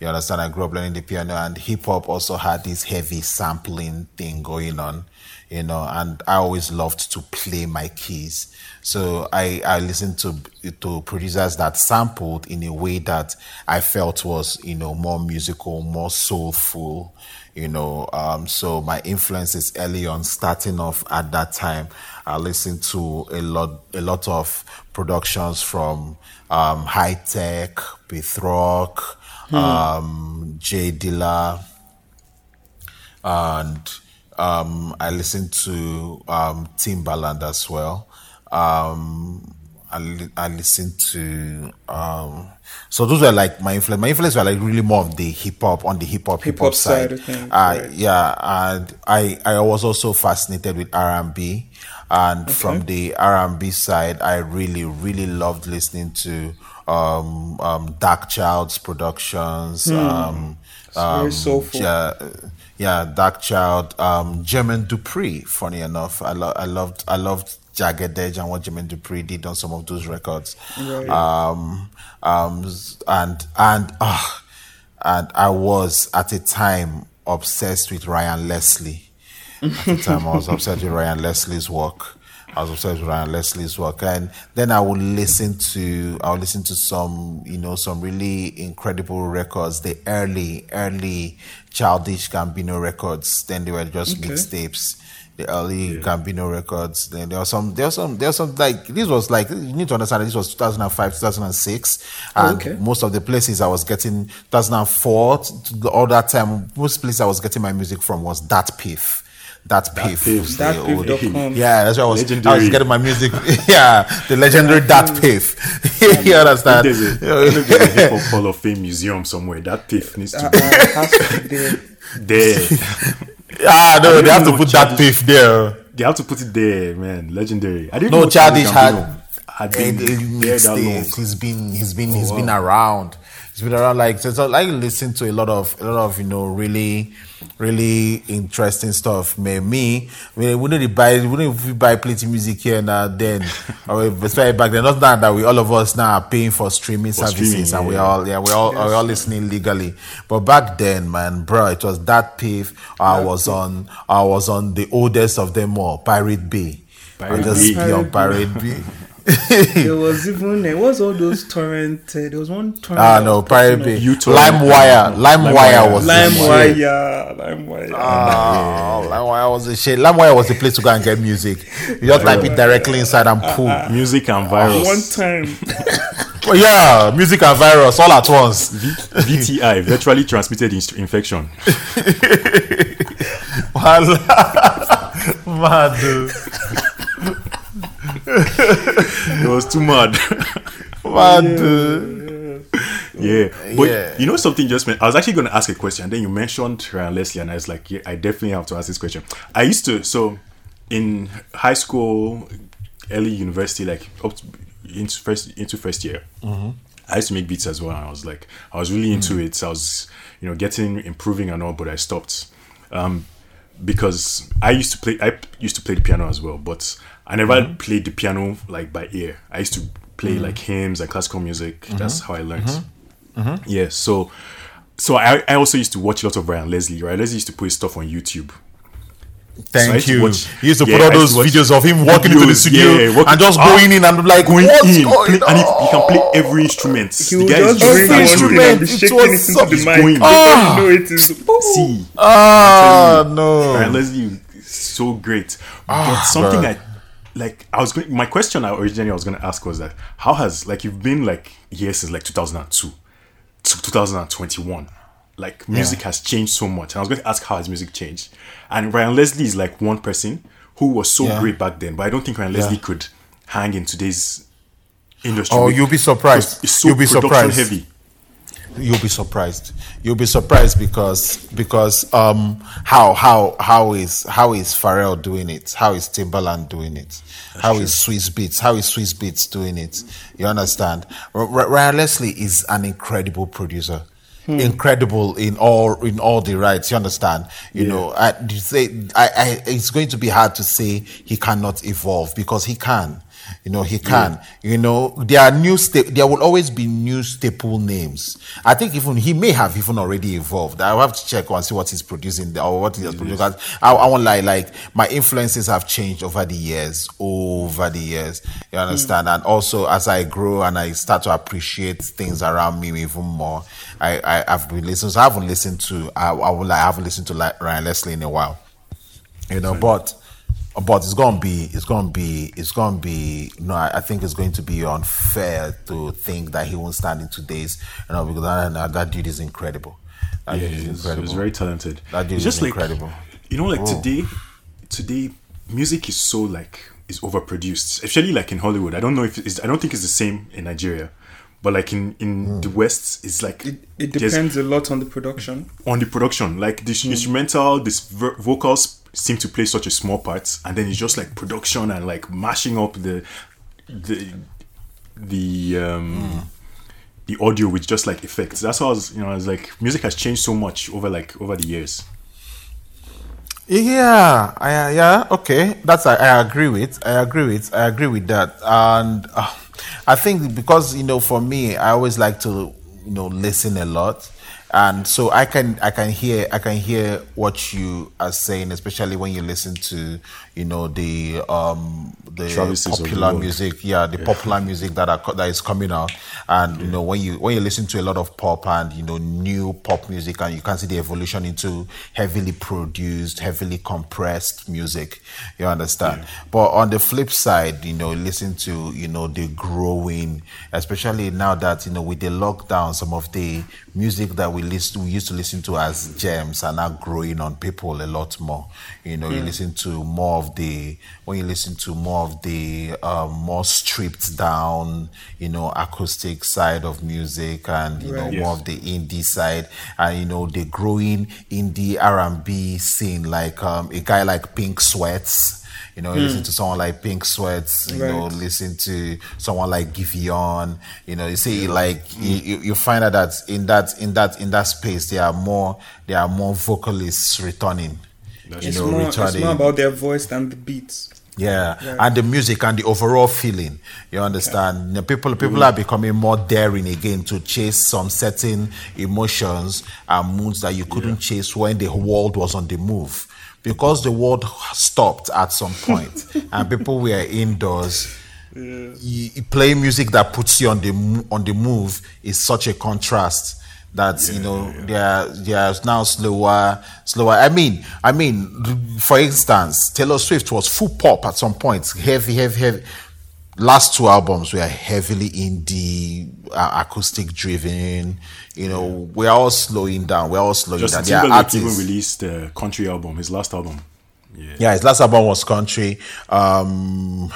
Speaker 1: You understand? I grew up learning the piano, and hip hop also had this heavy sampling thing going on, you know. And I always loved to play my keys. So I, I listened to to producers that sampled in a way that I felt was you know more musical, more soulful, you know. Um, so my influences early on, starting off at that time, I listened to a lot a lot of productions from um, High Tech, Pete Rock, um, J Dilla and um, I listened to um, Timbaland as well. Um, I, li- I listen to um, so those were like my influence. My influence were like really more of the hip hop on the hip hop hip hop side.
Speaker 2: side
Speaker 1: uh,
Speaker 2: right.
Speaker 1: Yeah, and I I was also fascinated with R and B, and from the R and B side, I really really loved listening to um, um, Darkchild's productions. Um,
Speaker 2: Hmm. very soulful.
Speaker 1: Yeah, yeah, Darkchild, um, Jermaine Dupri. Funny enough, I lo- I loved I loved Jagged Edge and what Jermaine Dupri did on some of those records.
Speaker 2: Right.
Speaker 1: Um, um, and and ah, and I was at a time obsessed with Ryan Leslie. At the time, I was obsessed with Ryan Leslie's work. I was obsessed with Ryan Leslie's work, and then I would listen to I would listen to some you know some really incredible records, the early early childish Gambino records. Then they were just
Speaker 2: Okay.
Speaker 1: mixtapes. The early Gambino records. Then there was some, there was some, there was some like this was like you need to understand that this was 2005, 2006, and
Speaker 2: Oh, okay.
Speaker 1: most of the places I was getting 2004 to the all that time. Most places I was getting my music from was Dat Piff. Dat Piff.
Speaker 3: Piff.
Speaker 1: was the Yeah, that's why I was, I was getting my music. <laughs> yeah, the legendary Dat Piff. <laughs> you understand?
Speaker 3: There's a, I don't there's a hip hop Hall of Fame museum somewhere. Dat Piff needs to
Speaker 2: Uh,
Speaker 3: be
Speaker 2: uh, has to be there.
Speaker 3: there. <laughs>
Speaker 1: ah, no, they have to
Speaker 3: know
Speaker 1: put that
Speaker 3: Childish-
Speaker 1: piff there.
Speaker 3: They have to put it there, man. Legendary. I didn't
Speaker 1: No,
Speaker 3: know
Speaker 1: Childish had
Speaker 3: had been there that long.
Speaker 1: He's been he's been he's
Speaker 3: wow.
Speaker 1: been around. He's been around like so, so I listen to a lot of a lot of you know really really interesting stuff. Me, me, I mean, we don't buy we don't buy plenty music here now uh, then. <laughs> or especially back then, not that that we all of us now are paying for streaming services
Speaker 3: streaming,
Speaker 1: and we all yeah we all we all listening legally. But back then, man, bro, it was Dat Piff. I was on I was on the oldest of them all, Pirate Bay. I just
Speaker 3: Bay.
Speaker 1: be on Pirate Bay. <laughs> <laughs>
Speaker 2: There was even there was all those torrent? Uh, there was one torrent.
Speaker 1: Ah no,
Speaker 2: was
Speaker 1: Pirate
Speaker 2: talking
Speaker 1: Bay.
Speaker 2: of.
Speaker 3: U-turn.
Speaker 1: LimeWire. LimeWire
Speaker 3: LimeWire.
Speaker 1: was the shit.
Speaker 2: LimeWire, LimeWire.
Speaker 1: Oh, LimeWire was the shit. LimeWire was the place to go and get music. You just type it directly inside and pull.
Speaker 3: Music and virus.
Speaker 2: One time, <laughs>
Speaker 1: Oh, yeah, music and virus all at once.
Speaker 3: VTI, virtually transmitted inst- infection. <laughs>
Speaker 1: Mad, dude. <laughs>
Speaker 3: It was too mad. <laughs>
Speaker 1: Mad, dude.
Speaker 3: yeah. But
Speaker 1: Yeah.
Speaker 3: you know something just meant I was actually going to ask a question. Then you mentioned Ryan Leslie, and I was like, yeah, I definitely have to ask this question. I used to, so in high school, early university, like up to, into first into first year, I used to make beats as well. And I was like, I was really into it. I was, you know, getting improving and all, but I stopped. Um, because I used to play I used to play the piano as well, but I never mm-hmm. played the piano like by ear. I used to play mm-hmm. like hymns and classical music. Mm-hmm. That's how I learned. Yeah, so so I, I also used to watch a lot of Ryan Leslie. Ryan Leslie used to put his stuff on YouTube. So I
Speaker 1: Thank
Speaker 3: used to
Speaker 1: you.
Speaker 3: watch-
Speaker 1: he used to
Speaker 3: yeah,
Speaker 1: put all those videos of him walking into the studio
Speaker 3: yeah, walking-
Speaker 1: and just
Speaker 3: Ah,
Speaker 1: going in and like,
Speaker 3: Going
Speaker 1: what's
Speaker 3: in,
Speaker 1: going
Speaker 3: play- and he, he can play every instrument.
Speaker 2: he
Speaker 3: the guy
Speaker 2: just
Speaker 3: is
Speaker 2: bring
Speaker 1: Every instrument,
Speaker 2: and be
Speaker 1: it
Speaker 2: shaking
Speaker 1: was
Speaker 2: it into
Speaker 1: so-
Speaker 2: the
Speaker 3: He's
Speaker 2: mic.
Speaker 3: going.
Speaker 1: Ah.
Speaker 2: you know it is.
Speaker 3: See,
Speaker 1: Ah, no.
Speaker 3: Ryan Leslie is so great. but something
Speaker 1: bruh.
Speaker 3: I like I was going my question I originally I was gonna ask was that how has like you've been like years since like 2002 to 2021 like music has changed so much and I was going to ask how has music changed and Ryan Leslie is like one person who was so
Speaker 1: Yeah.
Speaker 3: great back then but I don't think Ryan Leslie could hang in today's industry
Speaker 1: Oh, you'll be surprised.
Speaker 3: it's so
Speaker 1: You'll be surprised.
Speaker 3: heavy
Speaker 1: You'll be surprised. You'll be surprised because because um how how how is how is Pharrell doing it? How is Timbaland doing it? How is Swizz Beatz? How is Swizz Beatz doing it? You understand? Ryan Leslie is an incredible producer. Hmm. Incredible in all in all the rights. You understand? You know, I, you say I, I it's going to be hard to say he cannot evolve because he can. You know, he can. You know, there are new sta- there will always be new staple names. I think even he may have even already evolved. I'll have to check and see what he's producing or what he has produced. Because I, I won't lie, like my influences have changed over the years, over the years. You hmm. understand? And also as I grow and I start to appreciate things around me even more, I, I have been listening. So I haven't listened to I, I will I haven't listened to like Ryan Leslie in a while you know but but it's gonna be it's gonna be it's gonna be no I, I think it's going to be unfair to think that he won't stand in today's you know because that, that, dude is incredible That
Speaker 3: yeah,
Speaker 1: dude is
Speaker 3: he was, he
Speaker 1: incredible.
Speaker 3: was very talented.
Speaker 1: that dude
Speaker 3: It's
Speaker 1: is
Speaker 3: just like
Speaker 1: incredible.
Speaker 3: you know, like
Speaker 1: Oh.
Speaker 3: today, today, music is so like is overproduced, especially like in Hollywood. I don't know if it's, I don't think it's the same in Nigeria, but like in in
Speaker 1: Hmm.
Speaker 3: the West, it's like
Speaker 2: It, it depends a lot on the production.
Speaker 3: on the production. Like the instrumental, this vo- vocals seem to play such a small part, and then it's just like production and like mashing up the the the um the audio with just like effects. That's how I was, you know, I was like, music has changed so much over like over the years.
Speaker 1: Yeah, I, yeah, okay. That's I, I agree with. I agree with. I agree with that. And uh, I think because you know, for me, I always like to you know listen a lot, and so I can I can hear I can hear what you are saying, especially when you listen to you know the um the
Speaker 3: Travis's of the
Speaker 1: popular music, yeah, the popular music that are that is coming out, and you know when you when you listen to a lot of pop and you know new pop music, and you can see the evolution into heavily produced, heavily compressed music. You understand? But on the flip side, you know, listen to you know the growing, especially now that you know with the lockdown, some of the music that we listen we used to listen to as gems are now growing on people a lot more. You know, you listen to more of the when you listen to more of the um, more stripped down, you know, acoustic side of music, and you know
Speaker 2: Right.
Speaker 1: more of the indie side, and you know the growing indie R and B scene, like um, a guy like Pink Sweats. You know, you listen hmm. to someone like Pink Sweats. You know, listen to someone like Giveon. You know, you see, like you, hmm. you, you find out that in that in that in that space, there are more there are more vocalists returning.
Speaker 3: That's
Speaker 1: You
Speaker 2: It's
Speaker 1: know,
Speaker 2: more, it's more about their voice than the beats.
Speaker 1: Yeah, and the music and the overall feeling. You understand? Know, people people hmm. are becoming more daring again to chase some certain emotions and moods that you couldn't chase when the world was on the move. Because the world stopped at some point <laughs> and people were indoors. You, you play music that puts you on the on the move is such a contrast that you know they are they are now slower slower. I mean i mean for instance taylor swift was full pop at some point heavy heavy heavy last two albums were heavily indie uh, acoustic driven you know we're all slowing down we're all slowing
Speaker 3: Justin
Speaker 1: down are
Speaker 3: Timberlake even released a country album, his last album. Yeah.
Speaker 1: yeah, his last album was country. Um,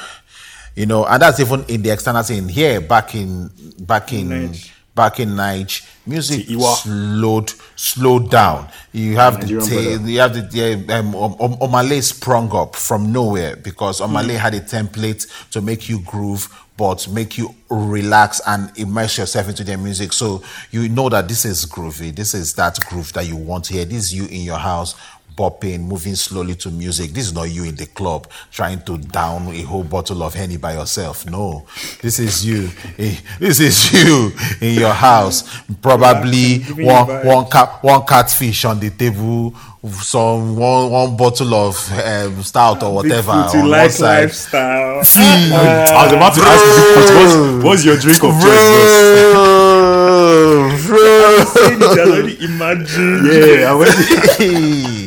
Speaker 1: you know, and that's even in the external scene here back in back in
Speaker 2: Nige.
Speaker 1: Back in Nige, music slowed slowed down. You have the
Speaker 3: Nigerian
Speaker 1: ta-
Speaker 3: brother.
Speaker 1: you have the yeah, um, um, um, Omah Lay sprung up from nowhere because Omah Lay
Speaker 3: Hmm.
Speaker 1: had a template to make you groove but make you relax and immerse yourself into their music. So you know that this is groovy. This is that groove that you want to hear. This is you in your house bopping moving slowly to music. This is not you in the club trying to down a whole bottle of henny by yourself. No. This is you. Eh, this is <laughs> you in your house. Probably
Speaker 2: Relaxing,
Speaker 1: one one cat one catfish on the table some one one bottle of um, stout or whatever
Speaker 2: Bigfoot, you
Speaker 1: on one
Speaker 2: like
Speaker 1: side.
Speaker 2: lifestyle.
Speaker 1: See,
Speaker 3: I was about to ask you, what's, what's your drink of choice?
Speaker 1: bro, bro.
Speaker 2: Saying <laughs> it, I already imagine.
Speaker 3: Yeah, I went. <laughs>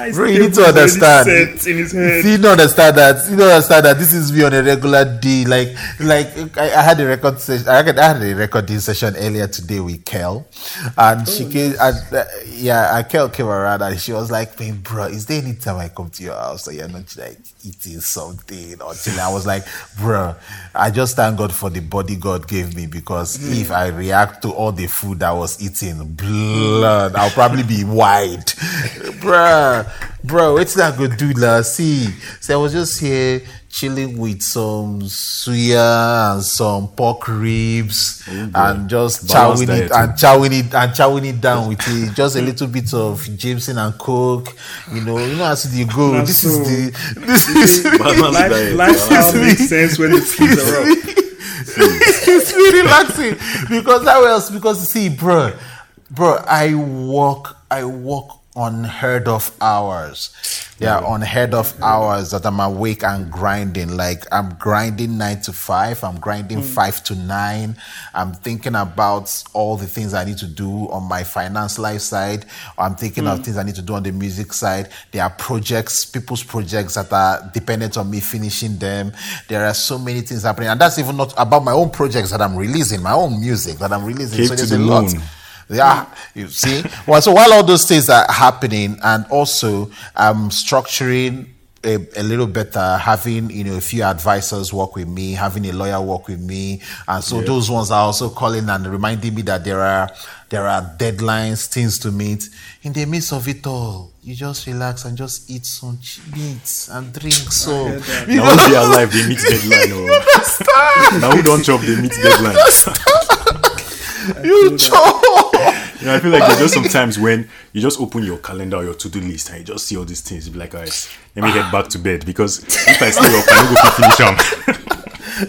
Speaker 2: Guys,
Speaker 1: Bro, you need to understand.
Speaker 2: in his head.
Speaker 1: See, you don't understand that. You don't understand that this is me on a regular day. Like, like I, I had a record session. I had, I had a recording session earlier today with Kel, and she came. And, uh, yeah, and Kel came around and she was like, "Man, bro, is there any time I come to your house that you're not like eating something or chilling?" I was like, "Bro, I just thank God for the body God gave me because if I react to all the food I was eating, blood, I'll probably be wide, <laughs> bruh." Bro, it's not good, dude. La. See, so I was just here chilling with some suya and some pork ribs oh, and just
Speaker 3: Balanced
Speaker 1: chowing
Speaker 3: diet,
Speaker 1: it eh? and chowing it and chowing it down with it. Just a little bit of Jameson and Coke. You know, you know as you go.
Speaker 2: Nah,
Speaker 1: This
Speaker 2: so-
Speaker 1: is the this is
Speaker 3: Balanced
Speaker 2: Life,
Speaker 3: diet.
Speaker 2: lifestyle
Speaker 1: Wow.
Speaker 2: makes sense when the peas are up.
Speaker 1: it's really relaxing because how else? Because see, bro, bro, I work, I work unheard of hours. Yeah, unheard of hours that I'm awake and grinding. Like I'm grinding nine to five. I'm grinding mm. five to nine. I'm thinking about all the things I need to do on my finance life side. I'm thinking of mm. things I need to do on the music side. There are projects, people's projects that are dependent on me finishing them. There are so many things happening, and that's even not about my own projects that I'm releasing, my own music that I'm releasing.
Speaker 3: Cave
Speaker 1: so
Speaker 3: to
Speaker 1: there's
Speaker 3: the
Speaker 1: a lot.
Speaker 3: Moon.
Speaker 1: Yeah, you see. Well, so while all those things are happening, and also I'm structuring a, a, little better having you know a few advisors work with me having a lawyer work with me and so yeah. those ones are also calling and reminding me that there are there are deadlines things to meet in the midst of it all you just relax and just eat some meat and drink so
Speaker 3: now they are alive they meet deadline oh. <laughs> now who don't chop the meet deadline
Speaker 1: you chop
Speaker 3: you know, I feel like there's just sometimes when you just open your calendar or your to-do list and you just see all these things, you be like, alright, let me head back to bed because if I stay up, I don't go to finish them.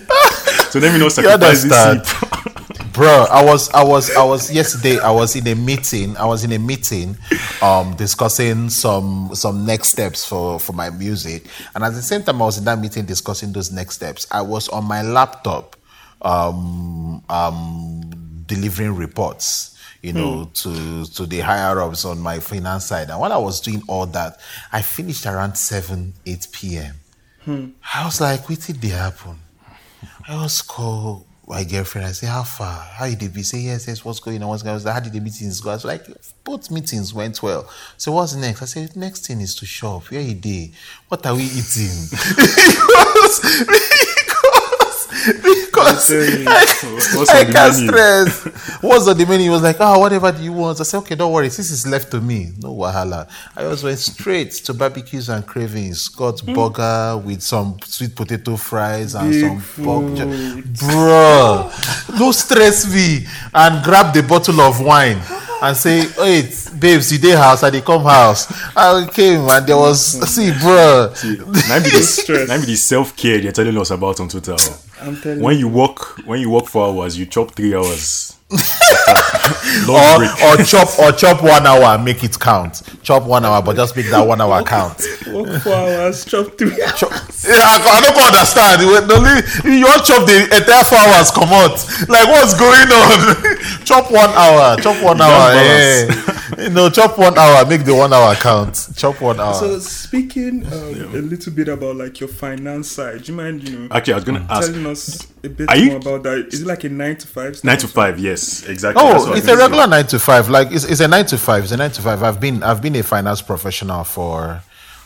Speaker 3: <laughs> so let me not sacrifice this sleep. <laughs>
Speaker 1: Bro, I was I was I was yesterday I was in a meeting. I was in a meeting um discussing some some next steps for for my music. And at the same time I was in that meeting discussing those next steps. I was on my laptop um um delivering reports you know, mm. to to the higher ups on my finance side. And while I was doing all that, I finished around seven, eight p.m. Mm. I was like, what did they happen? I was called my girlfriend. I say, how far? How did they be? Say, yes, yes, what's going on? What's going on? How did the meetings go? I was like, both meetings went well. So what's next? I said, next thing is to shop. Where you day? What are we eating? <laughs> because, I, I can't stress. <laughs> What's on the menu? He was like, oh, whatever do you want? I said, okay, don't worry. This is left to me. No wahala. I just went straight to barbecues and cravings. Got mm. burger with some sweet potato fries and Big some pork. Bro, no stress me. And grab the bottle of wine and say, wait, babes, you day house, I they come house. I came and there was, see, bro.
Speaker 3: Maybe this, <laughs> maybe this self care they're telling us about on Twitter. I'm telling when you work, when you work four hours, you chop three hours <laughs>
Speaker 1: or, or chop or chop one hour and make it count. Chop one hour, but just make that one hour count.
Speaker 2: Work four hours, chop three <laughs>
Speaker 1: chop, yeah, I, I don't understand. Only you want chop the entire four hours. Come out. Like what's going on? <laughs> chop one hour. Chop one hour. Yeah. <laughs> you know, chop one hour. Make the one hour count. Chop one hour.
Speaker 2: So speaking um, yeah. a little bit about like your finance side, do you mind? You know,
Speaker 3: actually, I was going to ask.
Speaker 2: Telling us a bit Are more you? about that. Is it like a nine to five?
Speaker 3: Nine to five. Yes, exactly.
Speaker 1: Oh, it's a regular nine to five. Like it's, it's a nine to five. It's a nine to five. I've been I've been a finance professional for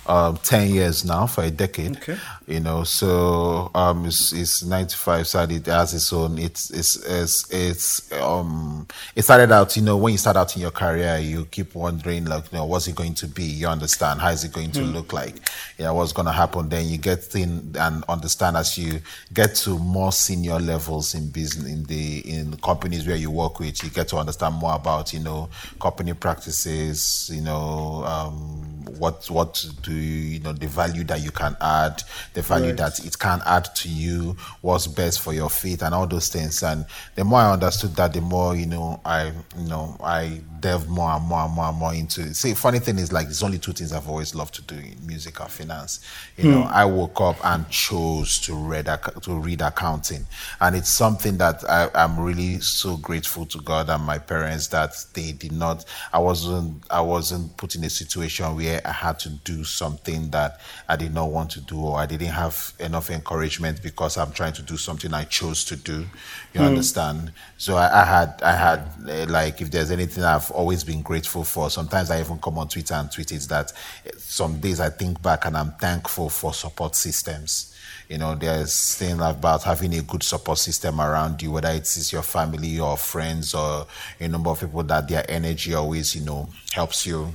Speaker 1: um, 10 years now for a decade okay. you know so um it's, it's 95 side it has its own it's it's it's it's um it started out you know when you start out in your career you keep wondering like you know what's it going to be you understand how is it going to mm. look like yeah what's going to happen then you get in and understand as you get to more senior levels in business in the in the companies where you work with you get to understand more about you know company practices you know um what what do you know the value that you can add the value right. that it can add to you what's best for your faith and all those things and the more i understood that the more you know i you know i delve more and more and more and more into it. See, funny thing is like there's only two things I've always loved to do in music and finance. You know, hmm. I woke up and chose to read to read accounting, and it's something that I, am really so grateful to God and my parents that they did not. I wasn't I wasn't put in a situation where I had to do something that I did not want to do or I didn't have enough encouragement because I'm trying to do something I chose to do. You mm. understand? So I, I, had, I had uh, like, if there's anything I've always been grateful for, sometimes I even come on Twitter and tweet it that eh, some days I think back and I'm thankful for support systems. You know, there's thing about having a good support system around you, whether it's your family or friends or a number of people that their energy always, you know, helps you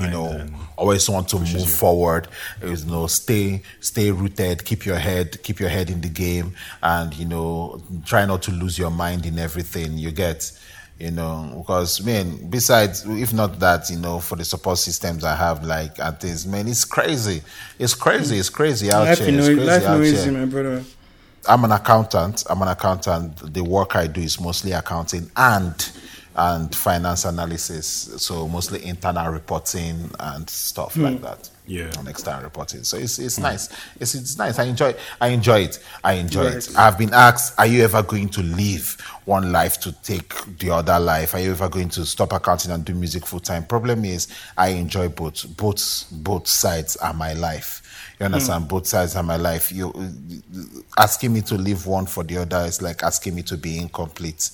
Speaker 1: you know always want to move you. forward you know stay stay rooted keep your head keep your head in the game and you know try not to lose your mind in everything you get you know because man besides if not that you know for the support systems i have like at this man it's crazy. It's crazy it's crazy out life here it's crazy life out easy, my brother. I'm an accountant i'm an accountant. The work i do is mostly accounting and and finance analysis. So mostly internal reporting and stuff mm. like hmm. that.
Speaker 3: Yeah.
Speaker 1: And external reporting. So it's it's mm. nice. It's it's nice. I enjoy I enjoy it. I enjoy right. it. I've been asked, are you ever going to leave one life to take the other life? Are you ever going to stop accounting and do music full time? Problem is I enjoy both. Both both sides are my life. You understand? Mm. Both sides are my life. You asking me to leave one for the other is like asking me to be incomplete.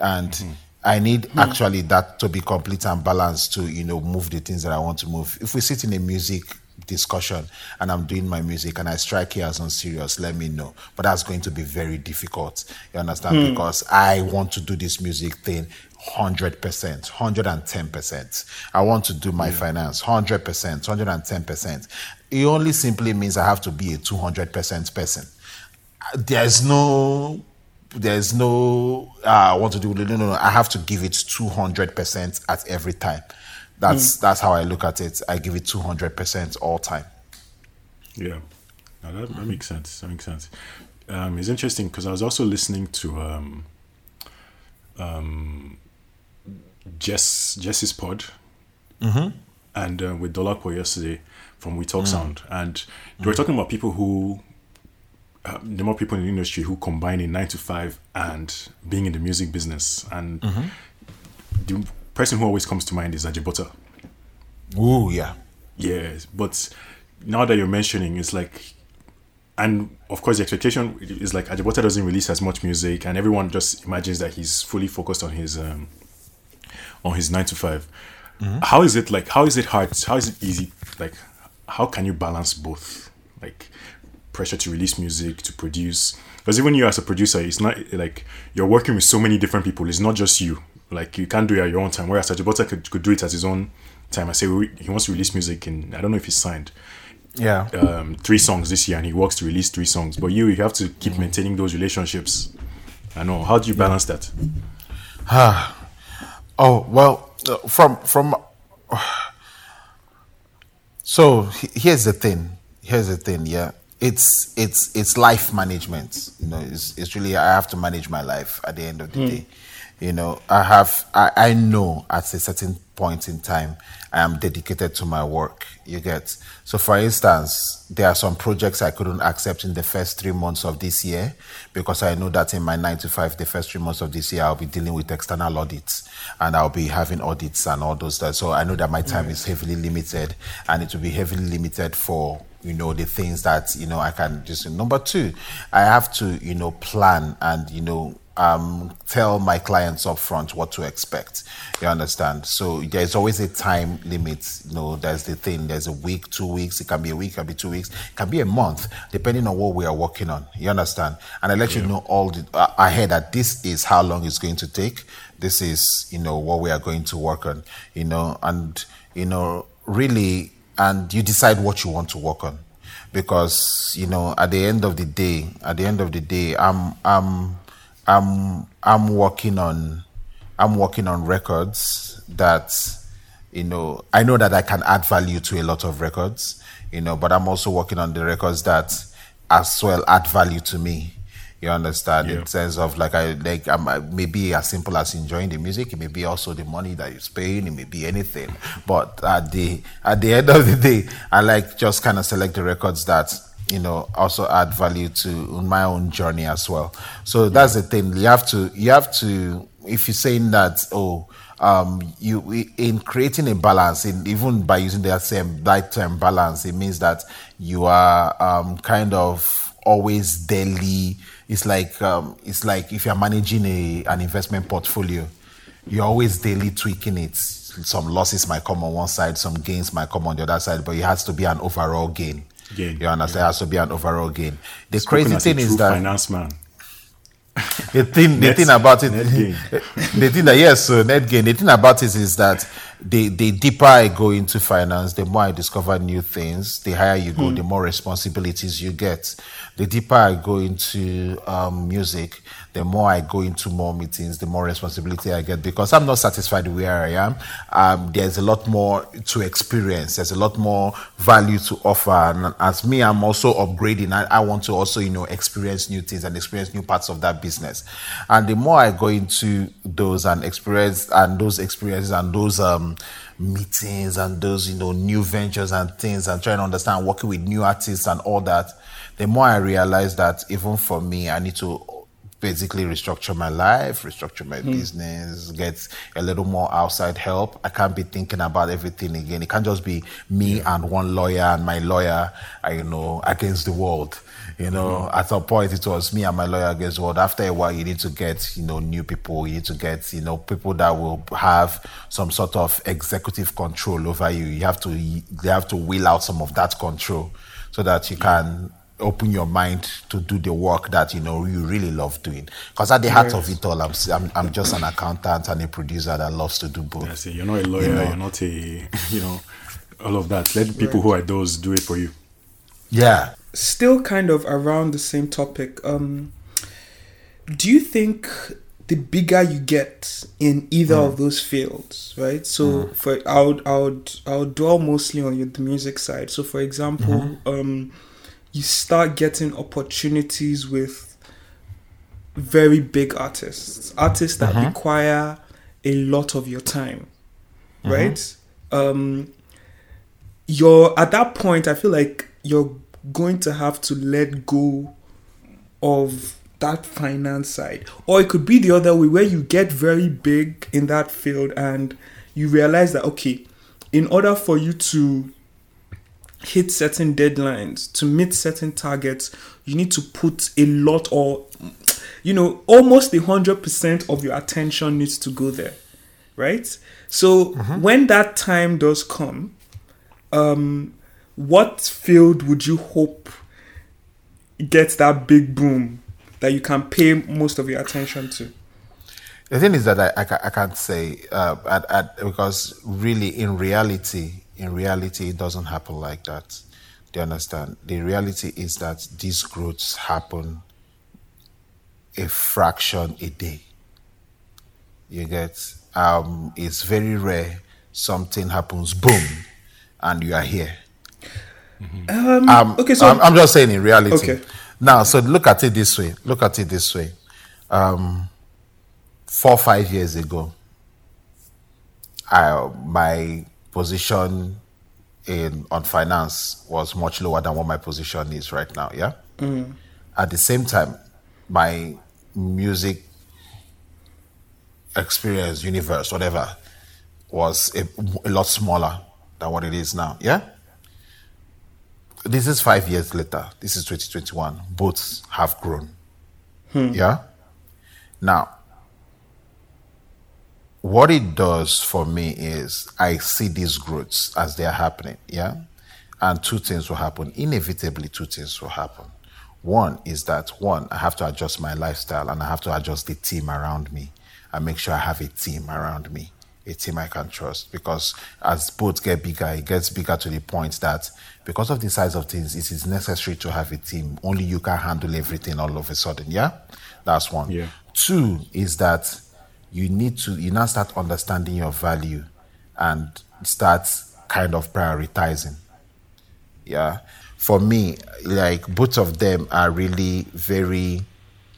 Speaker 1: And mm-hmm I need mm. actually that to be complete and balanced to, you know, move the things that I want to move. If we sit in a music discussion and I'm doing my music and I strike here as unserious, let me know. But that's going to be very difficult. You understand? Mm. Because I want to do this music thing 100%, 110%. I want to do my finance 100%, 110%. It only simply means I have to be a 200% person. There's no there's no uh, I want to do no, no no I have to give it 200% at every time. That's mm. that's how I look at it. I give it 200% all time.
Speaker 3: Yeah. that, that makes sense. That makes sense. Um, it's interesting because I was also listening to um, um, Jess Jess's pod,
Speaker 1: mm-hmm.
Speaker 3: and uh, with Dolapo yesterday from We Talk mm. Sound, and they were talking about people who uh, the more people in the industry who combine in nine to five and being in the music business, and mm-hmm. the person who always comes to mind is Ajebutter.
Speaker 1: Oh yeah,
Speaker 3: yeah. But now that you're mentioning, it's like and of course the expectation is like Ajebutter doesn't release as much music and everyone just imagines that he's fully focused on his um, on his nine to 5 mm-hmm. how is it like how is it hard how is it easy like how can you balance both like pressure to release music to produce. Because even you as a producer it's not like you're working with so many different people. It's not just you. Like you can't do it at your own time. Whereas Ajebutter could, could do it at his own time. I say he wants to release music and I don't know if he's signed.
Speaker 1: Yeah.
Speaker 3: Um, three songs this year and he works to release three songs. But you you have to keep mm-hmm. maintaining those relationships. I know. How do you balance that?
Speaker 1: Ah <sighs> Oh well, uh, from from. <sighs> So here's the thing. Here's the thing. Yeah, it's it's it's life management. You know, it's it's really I have to manage my life at the end of the mm. day. You know, I have I, I know at a certain point in time I am dedicated to my work. You get so for instance, there are some projects I couldn't accept in the first three months of this year because I know that in my nine to five, the first three months of this year, I'll be dealing with external audits and I'll be having audits and all those that. So I know that my time mm. is heavily limited and it will be heavily limited for you know the things that you know I can just number two I have to you know plan and you know um, tell my clients up front what to expect. You understand? So there's always a time limit. You know, there's the thing. There's a week, two weeks. It can be a week. It can be two weeks. It can be a month, depending on what we are working on. You understand? And I let yeah. you know all the uh, ahead that this is how long it's going to take. This is you know what we are going to work on. You know, and you know really, and you decide what you want to work on because you know at the end of the day at the end of the day i'm i'm I'm I'm working on I'm working on records that you know I know that I can add value to a lot of records, you know, but I'm also working on the records that as well add value to me. You understand? Yeah. In sense of like I like I'm maybe as simple as enjoying the music. It may be also the money that you're paying. It may be anything. But at the at the end of the day, I like just kind of select the records that you know also add value to my own journey as well so that's the thing you have to you have to if you're saying that oh um you in creating a balance in even by using that same that term balance it means that you are um kind of always daily it's like um it's like if you're managing a an investment portfolio you're always daily tweaking it some losses might come on one side some gains might come on the other side but it has to be an overall gain
Speaker 3: gain.
Speaker 1: You understand? Yeah. It has to be an overall gain. The Spoken crazy thing is that
Speaker 3: finance man. <laughs>
Speaker 1: the thing, the thing about it, <laughs> the thing that yes, so net gain. The thing about it is that the the deeper I go into finance, the more I discover new things. The higher you go, hmm. the more responsibilities you get. The deeper I go into um, music, the more I go into more meetings, the more responsibility I get because I'm not satisfied where I am. Um, there's a lot more to experience. There's a lot more value to offer. And as me, I'm also upgrading. I, I want to also, you know, experience new things and experience new parts of that business. And the more I go into those and experience and those experiences and those, um, meetings and those, you know, new ventures and things and trying to understand working with new artists and all that, the more I realize that even for me, I need to basically restructure my life, restructure my
Speaker 2: Hmm.
Speaker 1: business, get a little more outside help. I can't be thinking about everything again. It can't just be me and one lawyer and my lawyer, you know, against the world. You know,
Speaker 2: Hmm.
Speaker 1: at some point it was me and my lawyer against the world. After a while, you need to get, you know, new people. You need to get, you know, people that will have some sort of executive control over you. You have to, they have to wheel out some of that control so that you can open your mind to do the work that you know you really love doing. Because at the heart of it all, I'm, I'm I'm just an accountant and a producer that loves to do both.
Speaker 3: I say you're not a lawyer.
Speaker 1: know.
Speaker 3: You're not a you know all of that. Let the people who are those do it for you.
Speaker 1: Yeah.
Speaker 2: Still kind of around the same topic. Um, do you think the bigger you get in either of those fields, right? So for I would I would I would dwell mostly on your, the music side. So for example, um, you start getting opportunities with very big artists, artists that require a lot of your time, right? Um, you're at that point. I feel like you're going to have to let go of that finance side, or it could be the other way where you get very big in that field and you realize that okay, in order for you to hit certain deadlines, to meet certain targets, you need to put a lot or you know almost a hundred percent of your attention needs to go there, right? So when that time does come, um, what field would you hope gets that big boom that you can pay most of your attention to?
Speaker 1: The thing is that I, I, I can't say uh, at, at, because really in reality, in reality, it doesn't happen like that. Do you understand? The reality is that these growths happen a fraction a day. You get? Um, it's very rare something happens, boom, and you are here. Um,
Speaker 2: okay, so-
Speaker 1: I'm, I'm just saying in reality.
Speaker 2: Okay.
Speaker 1: Now, so look at it this way. Look at it this way. Um, four five years ago, I my position in on finance was much lower than what my position is right now. Yeah. Mm. At the same time, my music experience, universe, whatever, was a, a lot smaller than what it is now. Yeah. This is five years later. This is 2021. Both have grown. Hmm. Yeah. Now, what it does for me is I see these growths as they are happening, yeah? And two things will happen. Inevitably, two things will happen. One is that, one, I have to adjust my lifestyle and I have to adjust the team around me and make sure I have a team around me, a team I can trust. Because as both get bigger, it gets bigger to the point that because of the size of things, it is necessary to have a team. Only you can handle everything all of a sudden, yeah? That's one.
Speaker 3: Yeah.
Speaker 1: Two is that you need to you now start understanding your value and start kind of prioritizing. Yeah. For me, like both of them are really very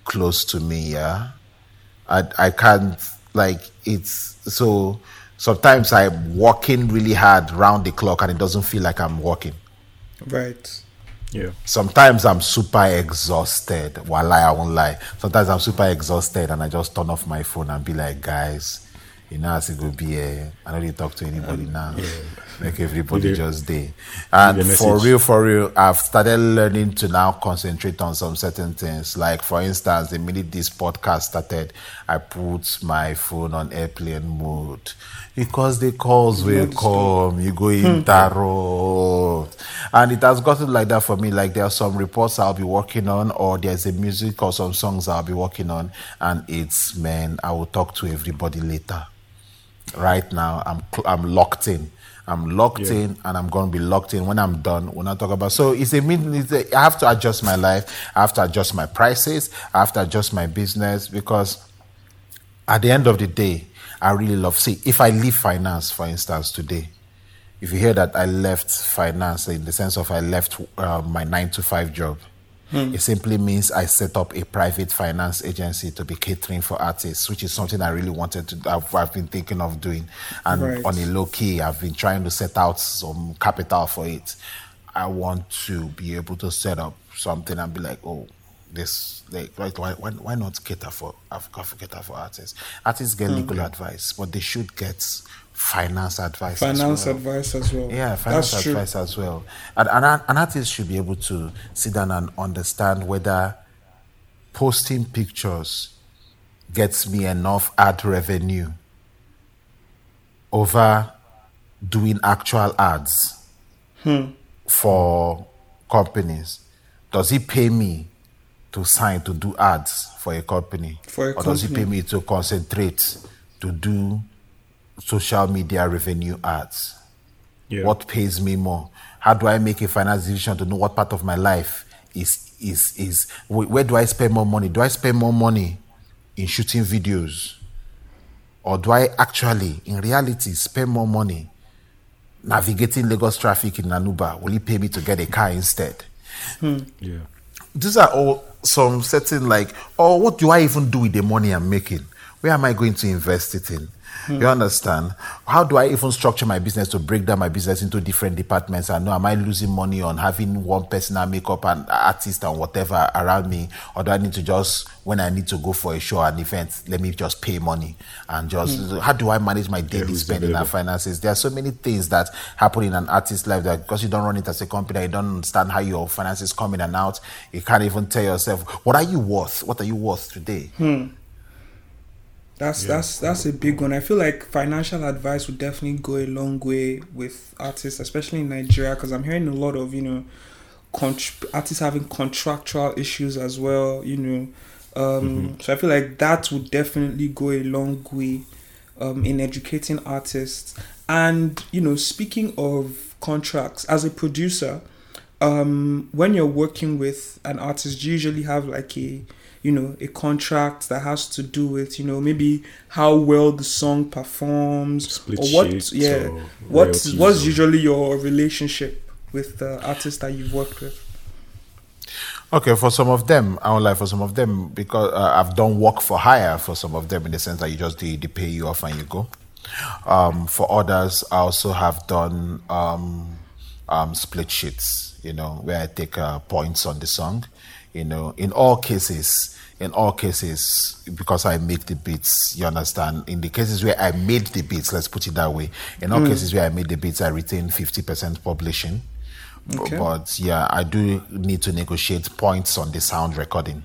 Speaker 1: close to me, yeah. I I can't like it's so sometimes I'm working really hard round the clock and it doesn't feel like I'm working.
Speaker 2: Right.
Speaker 3: Yeah.
Speaker 1: Sometimes I'm super exhausted. While I won't lie. Sometimes I'm super exhausted and I just turn off my phone and be like, guys, you know, as it will be, uh, I don't need to talk to anybody now. Make everybody just day. And for real, for real, I've started learning to now concentrate on some certain things. Like, for instance, the minute this podcast started, I put my phone on airplane mode because the calls will come. You go interrupt. And it has gotten like that for me. Like, there are some reports I'll be working on, or there's a music or some songs I'll be working on, and it's, man, I will talk to everybody later right now i'm cl- i'm locked in i'm locked
Speaker 3: Yeah.
Speaker 1: in and i'm going to be locked in. When i'm done when i talk about so it's a mean it's a, i have to adjust my life. I have to adjust my prices. I have to adjust my business because at the end of the day i really love see if i leave finance for instance today if you hear that i left finance in the sense of i left uh, my nine to five job it simply means I set up a private finance agency to be catering for artists, which is something I really wanted to. I've, I've been thinking of doing, and
Speaker 2: Right.
Speaker 1: on a low key, I've been trying to set out some capital for it. I want to be able to set up something and be like, oh, this like, why, why why not cater for cater for artists? Artists get legal mm. advice, but they should get finance advice.
Speaker 2: Finance well. advice as well.
Speaker 1: Yeah, finance That's advice true. as well. And, and an artist should be able to sit down and understand whether posting pictures gets me enough ad revenue over doing actual ads
Speaker 2: hmm.
Speaker 1: for companies. Does he pay me to sign to do ads for a company?
Speaker 2: For a or
Speaker 1: company. does he pay me to concentrate to do social media revenue ads? Yeah. What pays me more? How do I make a finance decision to know what part of my life is is is where do I spend more money? Do I spend more money in shooting videos? Or do I actually, in reality, spend more money navigating Lagos traffic in Nanuba? Will he pay me to get a car instead?
Speaker 2: Hmm.
Speaker 3: Yeah.
Speaker 1: These are all some certain like, oh, what do I even do with the money I'm making? Where am I going to invest it in? You understand? How do I even structure my business to break down my business into different departments? I know, am I losing money on having one personal makeup and artist and whatever around me? Or do I need to just, when I need to go for a show, and event, let me just pay money and just, mm. how do I manage my daily yeah, spending and finances? There are so many things that happen in an artist's life that because you don't run it as a company, you don't understand how your finances come in and out. You can't even tell yourself, what are you worth? What are you worth today?
Speaker 2: Hmm. That's yeah. that's that's a big one. I feel like financial advice would definitely go a long way with artists, especially in Nigeria, because I'm hearing a lot of you know, contr- artists having contractual issues as well. You know, um, mm-hmm. so I feel like that would definitely go a long way um, in educating artists. And you know, speaking of contracts, as a producer, um, when you're working with an artist, you usually have like a you know a contract that has to do with you know maybe how well the song performs
Speaker 3: Split
Speaker 2: or what yeah or what what's usually your relationship with the artists that you've worked with
Speaker 1: Okay, for some of them, I would like for some of them because uh, I've done work for hire for some of them in the sense that you just they, they pay you off and you go. Um, for others, I also have done um, um, split sheets, you know, where I take uh, points on the song you know, in all cases, in all cases, because I make the beats, you understand. In the cases where I made the beats, let's put it that way. In all mm. cases where I made the beats, I retain fifty percent publishing. Okay. But yeah, I do need to negotiate points on the sound recording.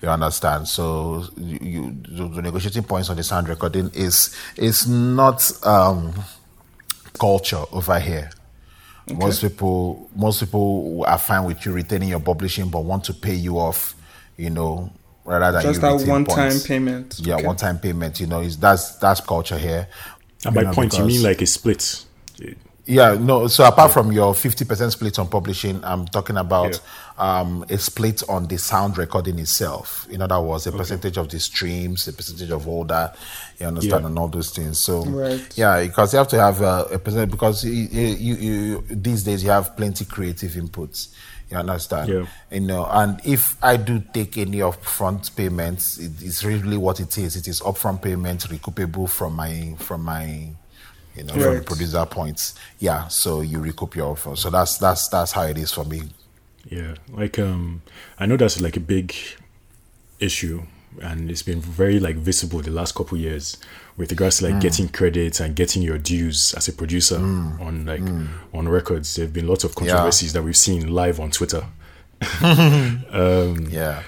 Speaker 1: You understand? So you, the negotiating points on the sound recording is is not um, culture over here. Okay. Most people, most people are fine with you retaining your publishing, but want to pay you off, you know, rather than
Speaker 2: just that one-time payment.
Speaker 1: Yeah, okay. one-time payment. You know, is that's that's culture here.
Speaker 3: And by know, point, you mean like a split?
Speaker 1: Yeah, no. So apart from your fifty percent split on publishing, I'm talking about yeah. um, a split on the sound recording itself. In other words, a okay. percentage of the streams, a percentage of all that. You understand, yeah. and all those things. So
Speaker 2: right.
Speaker 1: yeah, because you have to have uh, a percent because you, you, you, these days you have plenty creative inputs. You understand?
Speaker 3: Yeah.
Speaker 1: You know, and if I do take any upfront payments, it's really what it is. It is upfront payment recoupable from my from my you know, right. from the producer points. Yeah, so you recoup your offer. So that's that's that's how it is for me.
Speaker 3: Yeah, like um, I know that's like a big issue, and it's been very like visible the last couple years with regards to like mm. getting credits and getting your dues as a producer mm. on like mm. on records. There've been lots of controversies yeah. that we've seen live on Twitter. <laughs> um,
Speaker 1: yeah,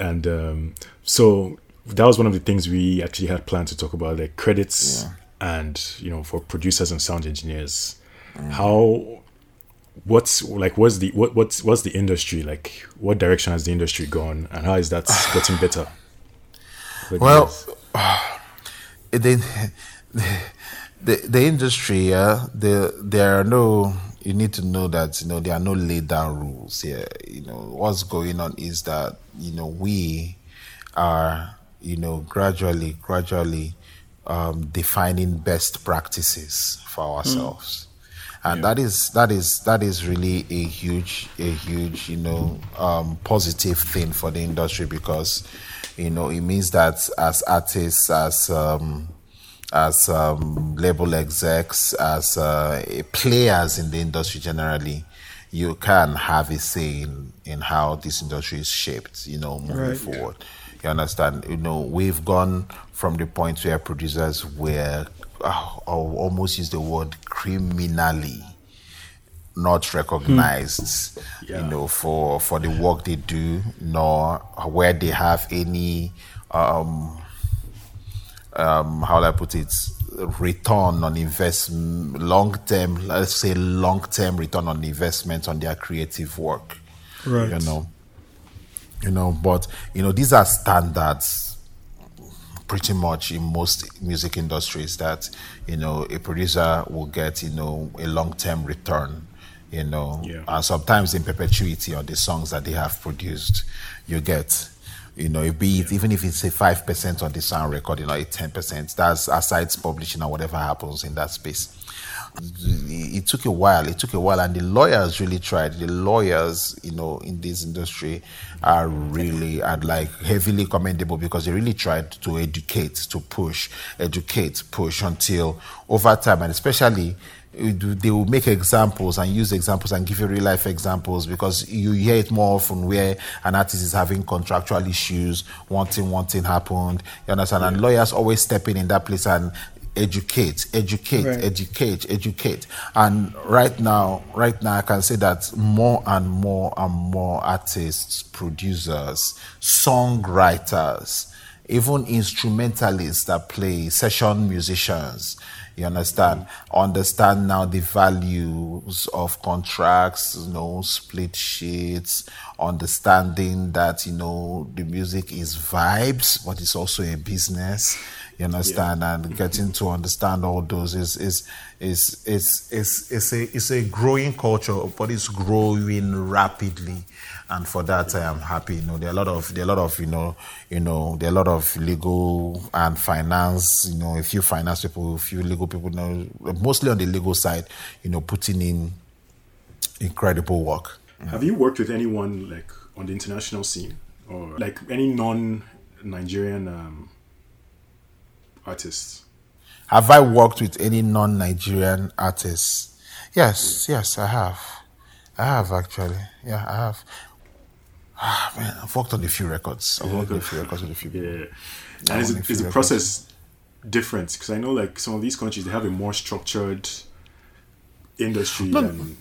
Speaker 3: and um, so that was one of the things we actually had planned to talk about, like credits. Yeah and you know for producers and sound engineers mm. how what's like what's the what what's what's the industry like what direction has the industry gone and how is that <sighs> getting better?
Speaker 1: Well <sighs> the, the the industry yeah the there are no you need to know that you know there are no laid down rules here you know what's going on is that you know we are you know gradually gradually um, defining best practices for ourselves. Mm. And yeah. that is that is that is really a huge a huge you know um, positive thing for the industry because you know it means that as artists as um, as um, label execs as uh, players in the industry generally you can have a say in, in how this industry is shaped, you know, moving
Speaker 2: Right.
Speaker 1: forward. You understand? You know, we've gone from the point where producers were, uh, I'll almost use the word criminally not recognized,
Speaker 3: Yeah.
Speaker 1: you know, for for the work they do, nor where they have any um um how will I put it return on investment long term let's say long term return on investment on their creative work.
Speaker 2: Right.
Speaker 1: You know. You know, but you know, these are standards pretty much in most music industries that you know a producer will get you know a long-term return you know.
Speaker 3: Yeah.
Speaker 1: and sometimes in perpetuity on the songs that they have produced you get you know it be it even if it's a 5% on the sound recording or a 10% that's aside publishing or whatever happens in that space it took a while. It took a while, and the lawyers really tried. The lawyers, you know, in this industry are really are like heavily commendable because they really tried to educate, to push, educate, push until over time, and especially they will make examples and use examples and give you real life examples because you hear it more often where an artist is having contractual issues, one thing, one thing happened. You understand? And lawyers always step in in that place and educate, educate,
Speaker 2: Right.
Speaker 1: educate, educate. And right now, right now, I can say that more and more and more artists, producers, songwriters, even instrumentalists that play, session musicians, you understand, mm. understand now the values of contracts, you know, split sheets, understanding that, you know, the music is vibes, but it's also a business you understand and getting to understand all those is is is is is is a it's a growing culture but it's growing rapidly. And for that i am happy. You know there are a lot of there are a lot of you know you know there are a lot of legal and finance you know a few finance people a few legal people you know mostly on the legal side you know putting in incredible work.
Speaker 3: Have you worked with anyone like on the international scene? Or like any non-Nigerian um, artists?
Speaker 1: Have I worked with any non-Nigerian artists? Yes, yes, I have. I have actually. Yeah, I have. Ah, man, I've worked on a few records. I've worked on a few records with a few people.
Speaker 3: Yeah, and is,
Speaker 1: wanna
Speaker 3: it,
Speaker 1: feel
Speaker 3: is the process different? Because I know like some of these countries they have a more structured industry than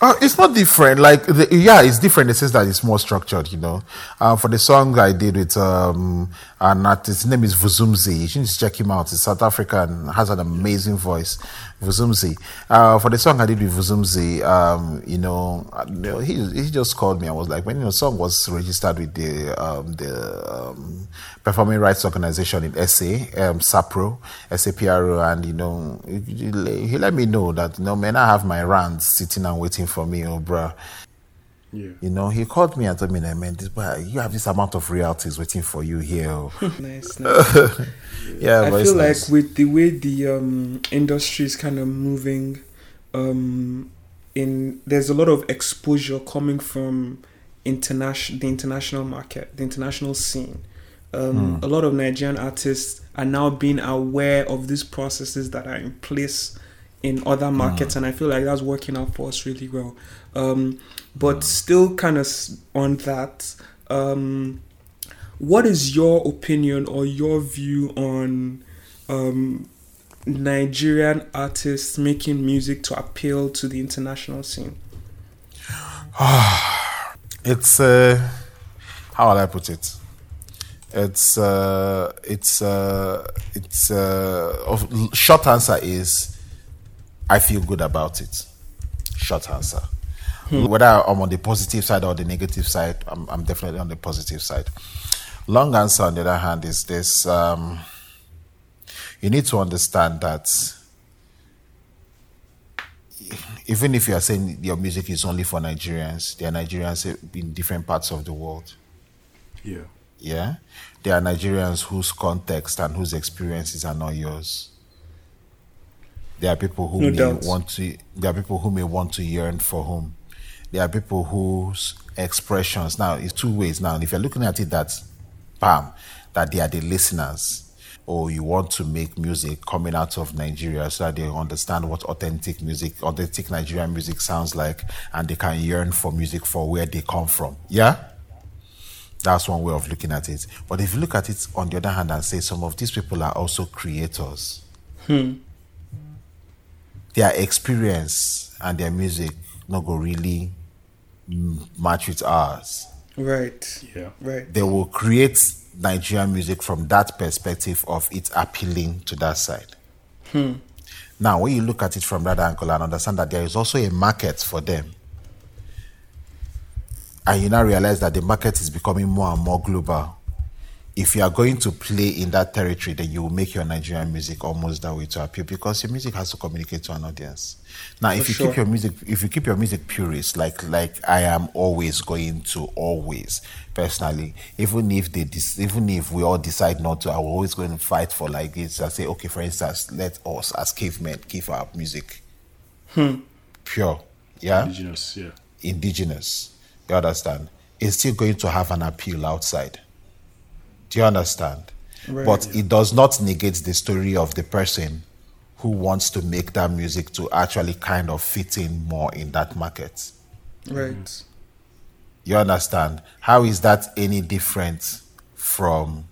Speaker 1: Uh, it's not different. Like, the, yeah, it's different in the sense that it's more structured, you know. Uh, for the song I did with um, an artist, his name is Vuzumzi. You should check him out. He's South African, has an amazing voice. Vuzumzi. Uh, for the song I did with Vuzumzi, um, you know, uh, he he just called me. I was like, when the song was registered with the um, the um, Performing Rights Organization in SA, um, SAMRO, SAMRO, and you know, he, he- he let me know that you know, man, I have my rounds sitting and waiting for me, oh, bruh.
Speaker 3: Yeah.
Speaker 1: You know, he called me and told me, man, this boy, you have this amount of royalties waiting for you here. oh." <laughs> <laughs>
Speaker 2: nice, nice.
Speaker 1: yeah,
Speaker 2: I feel like
Speaker 1: nice.
Speaker 2: with the way the um, industry is kind of moving, um, in there's a lot of exposure coming from international the international market, the international scene. Um, A lot of Nigerian artists are now being aware of these processes that are in place in other markets, and I feel like that's working out for us really well. Um, but still, kind of on that. Um, what is your opinion or your view on um, Nigerian artists making music to appeal to the international scene? <sighs>
Speaker 1: It's uh, how will I put it? It's uh, it's uh, it's uh, short answer is I feel good about it. Short answer. Whether I'm on the positive side or the negative side, I'm, I'm definitely on the positive side. Long answer, on the other hand, is this: um, you need to understand that even if you are saying your music is only for Nigerians, there are Nigerians in different parts of the world.
Speaker 3: Yeah.
Speaker 1: Yeah, there are Nigerians whose context and whose experiences are not yours. There are people who
Speaker 2: No
Speaker 1: may
Speaker 2: doubt.
Speaker 1: want to. There are people who may want to yearn for home. There are people whose expressions now it's two ways. Now, if you're looking at it, that bam, that they are the listeners. or you want to make music coming out of Nigeria so that they understand what authentic music, authentic Nigerian music sounds like, and they can yearn for music for where they come from. Yeah? That's one way of looking at it. But if you look at it on the other hand and say some of these people are also creators,
Speaker 2: Hmm.
Speaker 1: Their experience and their music not go really match with ours.
Speaker 2: Right.
Speaker 3: Yeah.
Speaker 2: Right.
Speaker 1: They will create Nigerian music from that perspective of it appealing to that side. Hmm. Now, when you look at it from that angle and understand that there is also a market for them, and you now realize that the market is becoming more and more global. If you are going to play in that territory, then you will make your Nigerian music almost that way to appeal because your music has to communicate to an audience. Now, if
Speaker 2: For
Speaker 1: you
Speaker 2: sure.
Speaker 1: keep your music, if you keep your music purist, like like I am always going to always personally, even if they, dis- even if we all decide not to, I will always going to fight for like this. I say, okay, for instance, let us as cavemen keep our music hmm. pure, yeah
Speaker 3: Indigenous, yeah.
Speaker 1: indigenous. You understand? It's still going to have an appeal outside. Do you understand?
Speaker 2: Right.
Speaker 1: But it does not negate the story of the person who wants to make that music to actually kind of fit in more in that market.
Speaker 2: Right.
Speaker 1: You understand? How is that any different from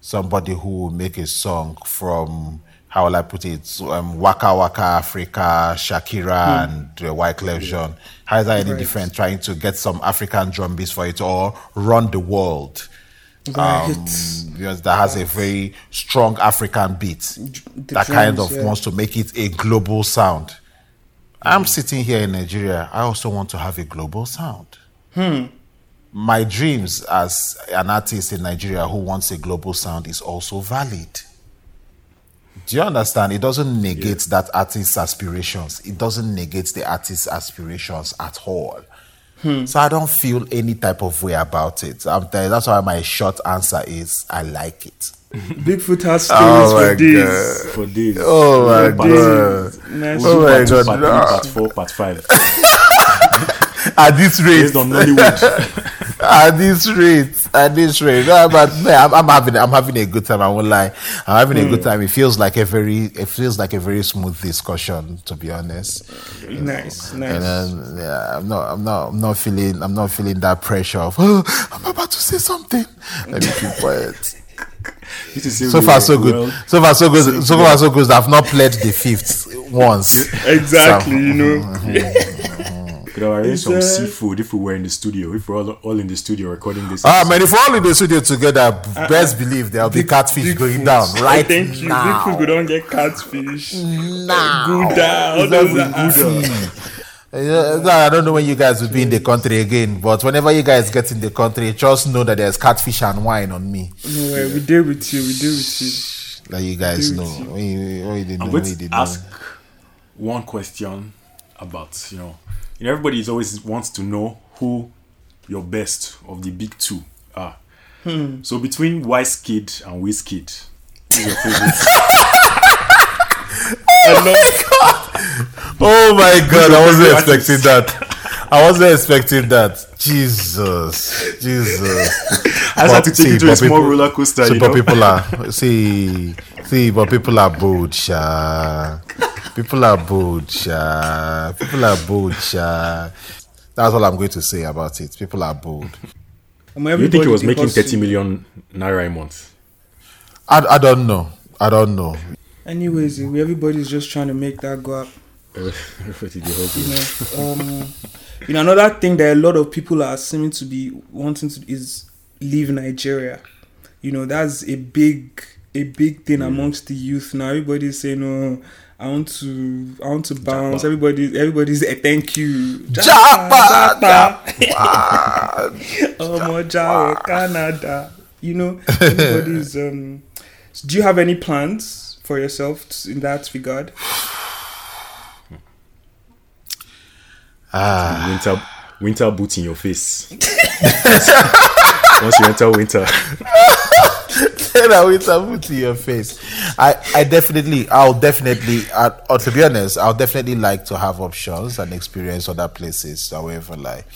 Speaker 1: somebody who will make a song from how will I put it? Um, Waka Waka Africa, Shakira, and the Wyclef Jean. How is that any
Speaker 2: Right.
Speaker 1: different trying to get some African drum beats for it or run the world?
Speaker 2: Right.
Speaker 1: Because um, that has a very strong African beat
Speaker 2: the
Speaker 1: that kind of
Speaker 2: yeah.
Speaker 1: wants to make it a global sound. I'm sitting here in Nigeria. I also want to have a global sound. Hmm. My dreams as an artist in Nigeria who wants a global sound is also valid. Do you understand? It doesn't negate that artist's aspirations. It doesn't negate the artist's aspirations at all. Hmm. So I don't feel any type of way about it. I'm telling- that's why my short answer is I like it. <laughs>
Speaker 2: Bigfoot has oh stories
Speaker 1: Oh my
Speaker 2: for this.
Speaker 3: For days.
Speaker 1: Oh my
Speaker 3: Part-
Speaker 1: god!
Speaker 2: Nice.
Speaker 1: Oh my
Speaker 3: part two,
Speaker 1: God,
Speaker 3: Part
Speaker 1: no.
Speaker 3: three, part four, part five. <laughs> <laughs>
Speaker 1: At this rate,
Speaker 3: Based on Nollywood. <laughs>
Speaker 1: at this rate, at this rate. No, but man, I'm, I'm having, I'm having a good time. I won't lie. I'm having a good hmm. time. It feels like a very, it feels like a very smooth discussion, to be honest.
Speaker 2: Nice.
Speaker 1: And
Speaker 2: Nice.
Speaker 1: then, yeah, I'm not, I'm not, I'm not feeling, I'm not feeling that pressure of, <gasps> oh, I'm about to say something. Let me keep quiet. <laughs> So far, so good.
Speaker 3: well,
Speaker 1: so far, so good. So far, so good. I've not played the fifth once.
Speaker 2: Exactly.
Speaker 1: So-
Speaker 2: You know. Mm-hmm.
Speaker 3: Could have arranged some
Speaker 2: uh,
Speaker 3: seafood if we were in the studio. If we're all, all in the studio recording this.
Speaker 1: Ah, man, if we're all in the studio together, best believe there'll be catfish
Speaker 2: Big
Speaker 1: going
Speaker 2: foot.
Speaker 1: down right
Speaker 2: Thank you.
Speaker 1: now.
Speaker 2: Bigfoot, we don't get catfish.
Speaker 1: now.
Speaker 2: Gouda. All
Speaker 1: It's
Speaker 2: those
Speaker 1: not
Speaker 2: are-
Speaker 1: Gouda. Yeah, I don't know when you guys will be in the country again, but whenever you guys get in the country, just know that there's catfish and wine on me.
Speaker 2: No way. We deal with you. We deal with you.
Speaker 1: That you guys
Speaker 2: Dude.
Speaker 1: know. When you, when you didn't
Speaker 3: I'm
Speaker 1: know,
Speaker 3: going
Speaker 1: when
Speaker 3: to
Speaker 1: didn't know.
Speaker 3: ask one question about you know, you know, everybody is always wants to know who your best of the big two are. Hmm. So between Wise Kid and Wizkid, who's your favorite? <laughs>
Speaker 1: Oh, oh my god, I wasn't <laughs> expecting that. I wasn't expecting that. Jesus. Jesus.
Speaker 3: I just had to take
Speaker 1: see,
Speaker 3: you to a small
Speaker 1: people-
Speaker 3: roller coaster.
Speaker 1: So,
Speaker 3: you
Speaker 1: but people are <laughs> see, see, but people are bold, sha. People are bold, sha. People are bold, sha. That's all I'm going to say about it. People are bold.
Speaker 3: You think he was making 30 million naira a month?
Speaker 1: I, I don't know. I don't know.
Speaker 2: Anyways, everybody's just trying to make that go up. <laughs>
Speaker 3: Everybody dey hustle.
Speaker 2: You know, um, you know, another thing that a lot of people are seeming to be wanting to is leave Nigeria. You know, that's a big, a big thing amongst the youth now. Everybody's saying, "No, I want to, I want to bounce."
Speaker 3: Japa.
Speaker 2: Everybody, everybody's eh, thank you.
Speaker 1: Japa,
Speaker 2: Japa. Omo Jawa, <laughs> Canada. You know, everybody's. <laughs> Um, do you have any plans for yourself in that regard? <sighs>
Speaker 1: Ah,
Speaker 3: Winter, winter boot in your face. <laughs> Once you enter winter,
Speaker 1: Say that with something to your face. I, I definitely, I'll definitely, uh, or to be honest, I'll definitely like to have options and experience other places. However, like,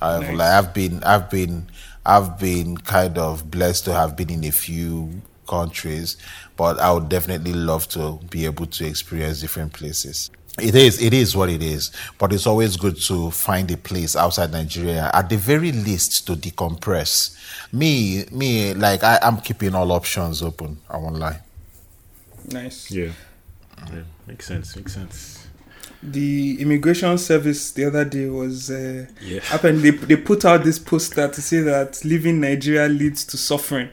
Speaker 1: however, like I've been, I've been, I've been kind of blessed to have been in a few countries, but I would definitely love to be able to experience different places. It is, it is what it is, but it's always good to find a place outside Nigeria, at the very least, to decompress. Me, me, like I, I'm keeping all options open. I won't lie.
Speaker 2: Nice.
Speaker 3: Yeah. Yeah. Makes sense. Makes sense.
Speaker 2: The immigration service the other day was uh,
Speaker 3: Yeah.
Speaker 2: happened. They, they put out this poster to say that leaving Nigeria leads to suffering.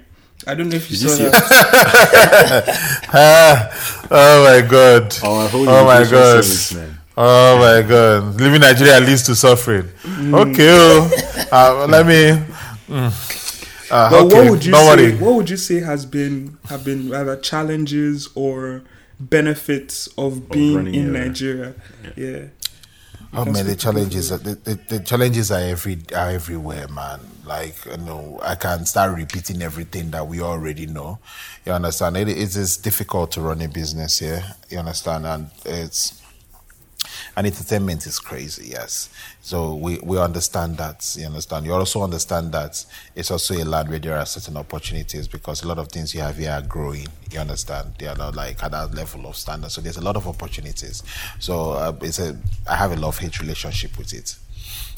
Speaker 2: I don't know if you
Speaker 3: Did
Speaker 2: saw
Speaker 3: see it?
Speaker 2: that. <laughs>
Speaker 1: Ah, oh my god.
Speaker 3: Our
Speaker 1: Oh my God.
Speaker 3: service.
Speaker 1: Oh my god. Living Nigeria leads to suffering. Okay. oh. Uh, let me. mm. Uh,
Speaker 2: But
Speaker 1: okay,
Speaker 2: what would you
Speaker 1: don't
Speaker 2: say?
Speaker 1: worry.
Speaker 2: What would you say has been have been either challenges or benefits of being
Speaker 3: running
Speaker 2: in
Speaker 3: a-
Speaker 2: Nigeria? Yeah.
Speaker 1: Oh man, the challenges are, the, the, the challenges are every are everywhere, man. Like you know, I can start repeating everything that we already know. You understand? It, it is difficult to run a business here. You understand? And it's and entertainment is crazy, yes. So we, we understand that. You understand? You also understand that it's also a land where there are certain opportunities because a lot of things you have here are growing. You understand? They are not like at that level of standard. So there's a lot of opportunities. So uh, it's a I have a love hate relationship with it.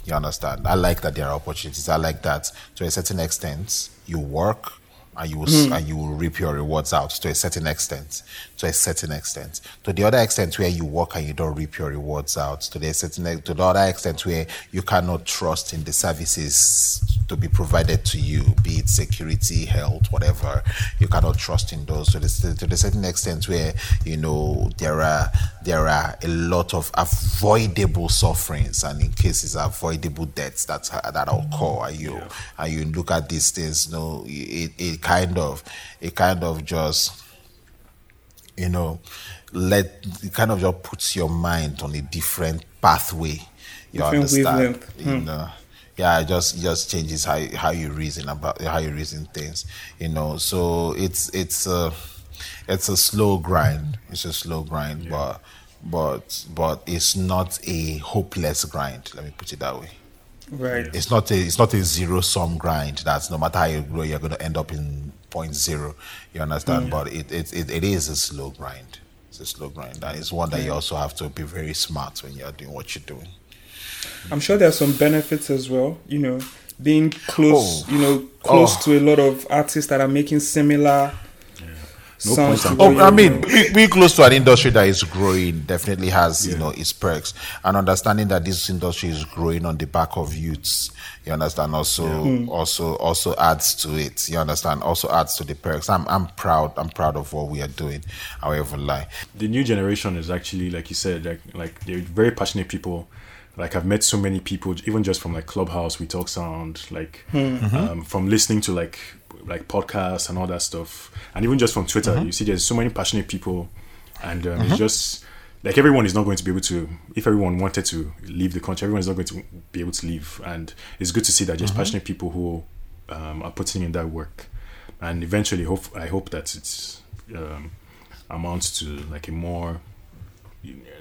Speaker 1: You understand? I like that there are opportunities. I like that to a certain extent you work and you will, s hmm. and you will reap your rewards out to a certain extent. To a certain extent. To the other extent where you work and you don't reap your rewards out. To the certain to the other extent where you cannot trust in the services to be provided to you, be it security, health, whatever. You cannot trust in those. To the, to the certain extent where you know there are there are a lot of avoidable sufferings and in cases avoidable deaths that that occur. And you and you look at these things, you know, it, it kind of it kind of just you know let it kind of just puts your mind on a different pathway. You
Speaker 2: Different
Speaker 1: understand?
Speaker 2: wavelength.
Speaker 1: You hmm. know. Yeah, it just it just changes how you- how you reason about how you reason things. You know, so it's it's a it's a slow grind. It's a slow grind, but but but it's not a hopeless grind. Let me put it that way.
Speaker 2: Right.
Speaker 1: It's not a it's not a zero sum grind. That's no matter how you grow, you're going to end up in point zero. You understand? Mm. But it, it it it is a slow grind. It's a slow grind, and it's one that you also have to be very smart when you're doing what you're doing.
Speaker 2: I'm sure there are some benefits as well. You know, being close.
Speaker 1: Oh.
Speaker 2: You know, close
Speaker 1: Oh.
Speaker 2: to a lot of artists that are making similar
Speaker 3: No
Speaker 2: sounds.
Speaker 3: point
Speaker 2: to
Speaker 1: Oh, I mean,
Speaker 2: doing.
Speaker 1: being close to an industry that is growing definitely has, you know, its perks. And understanding that this industry is growing on the back of youths, you understand, also, also, also adds to it. You understand, also adds to the perks. I'm, I'm proud. I'm proud of what we are doing. However, lie.
Speaker 3: the new generation is actually like you said like like they're very passionate people like i've met so many people even just from like clubhouse we talk sound like um, from listening to like like podcasts and all that stuff and even just from twitter you see there's so many passionate people and um, it's just like everyone is not going to be able to if everyone wanted to leave the country everyone is not going to be able to leave and it's good to see that there's passionate people who um, are putting in that work and eventually hope i hope that it's um, amounts to like a more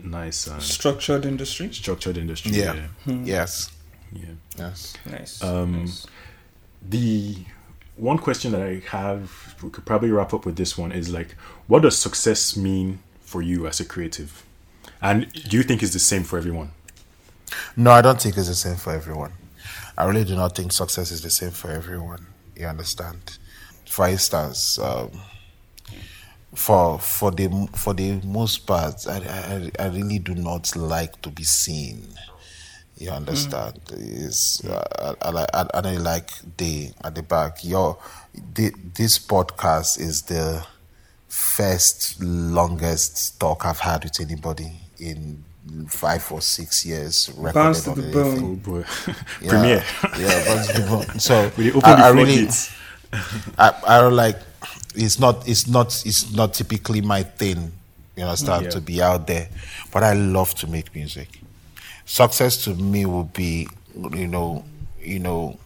Speaker 3: nice and
Speaker 2: structured industry.
Speaker 3: structured industry.
Speaker 1: Yeah.
Speaker 3: Yeah.
Speaker 1: Yes.
Speaker 3: yeah.
Speaker 1: Yes.
Speaker 2: Nice.
Speaker 3: Um,
Speaker 2: nice.
Speaker 3: The one question that I have, we could probably wrap up with this one, is like, what does success mean for you as a creative? And do you think it's the same for everyone?
Speaker 1: No, I don't think it's the same for everyone. I really do not think success is the same for everyone. You understand? For instance, um, for for the for the most part, I, I I really do not like to be seen. You understand? Mm. Is uh, I, I, like I, I like the at the back. Your the, this podcast is the first longest talk I've had with anybody in five or six years.
Speaker 2: Bounce to the bone.
Speaker 3: Oh boy, <laughs>
Speaker 1: Yeah,
Speaker 3: premiere.
Speaker 1: Yeah, Bounce to the bone. <laughs> So
Speaker 3: open
Speaker 1: I, I really. I, I don't like. It's not. It's not. It's not typically my thing. You understand mm,
Speaker 3: Yeah.
Speaker 1: to be out there, but I love to make music. Success to me will be, you know, you know,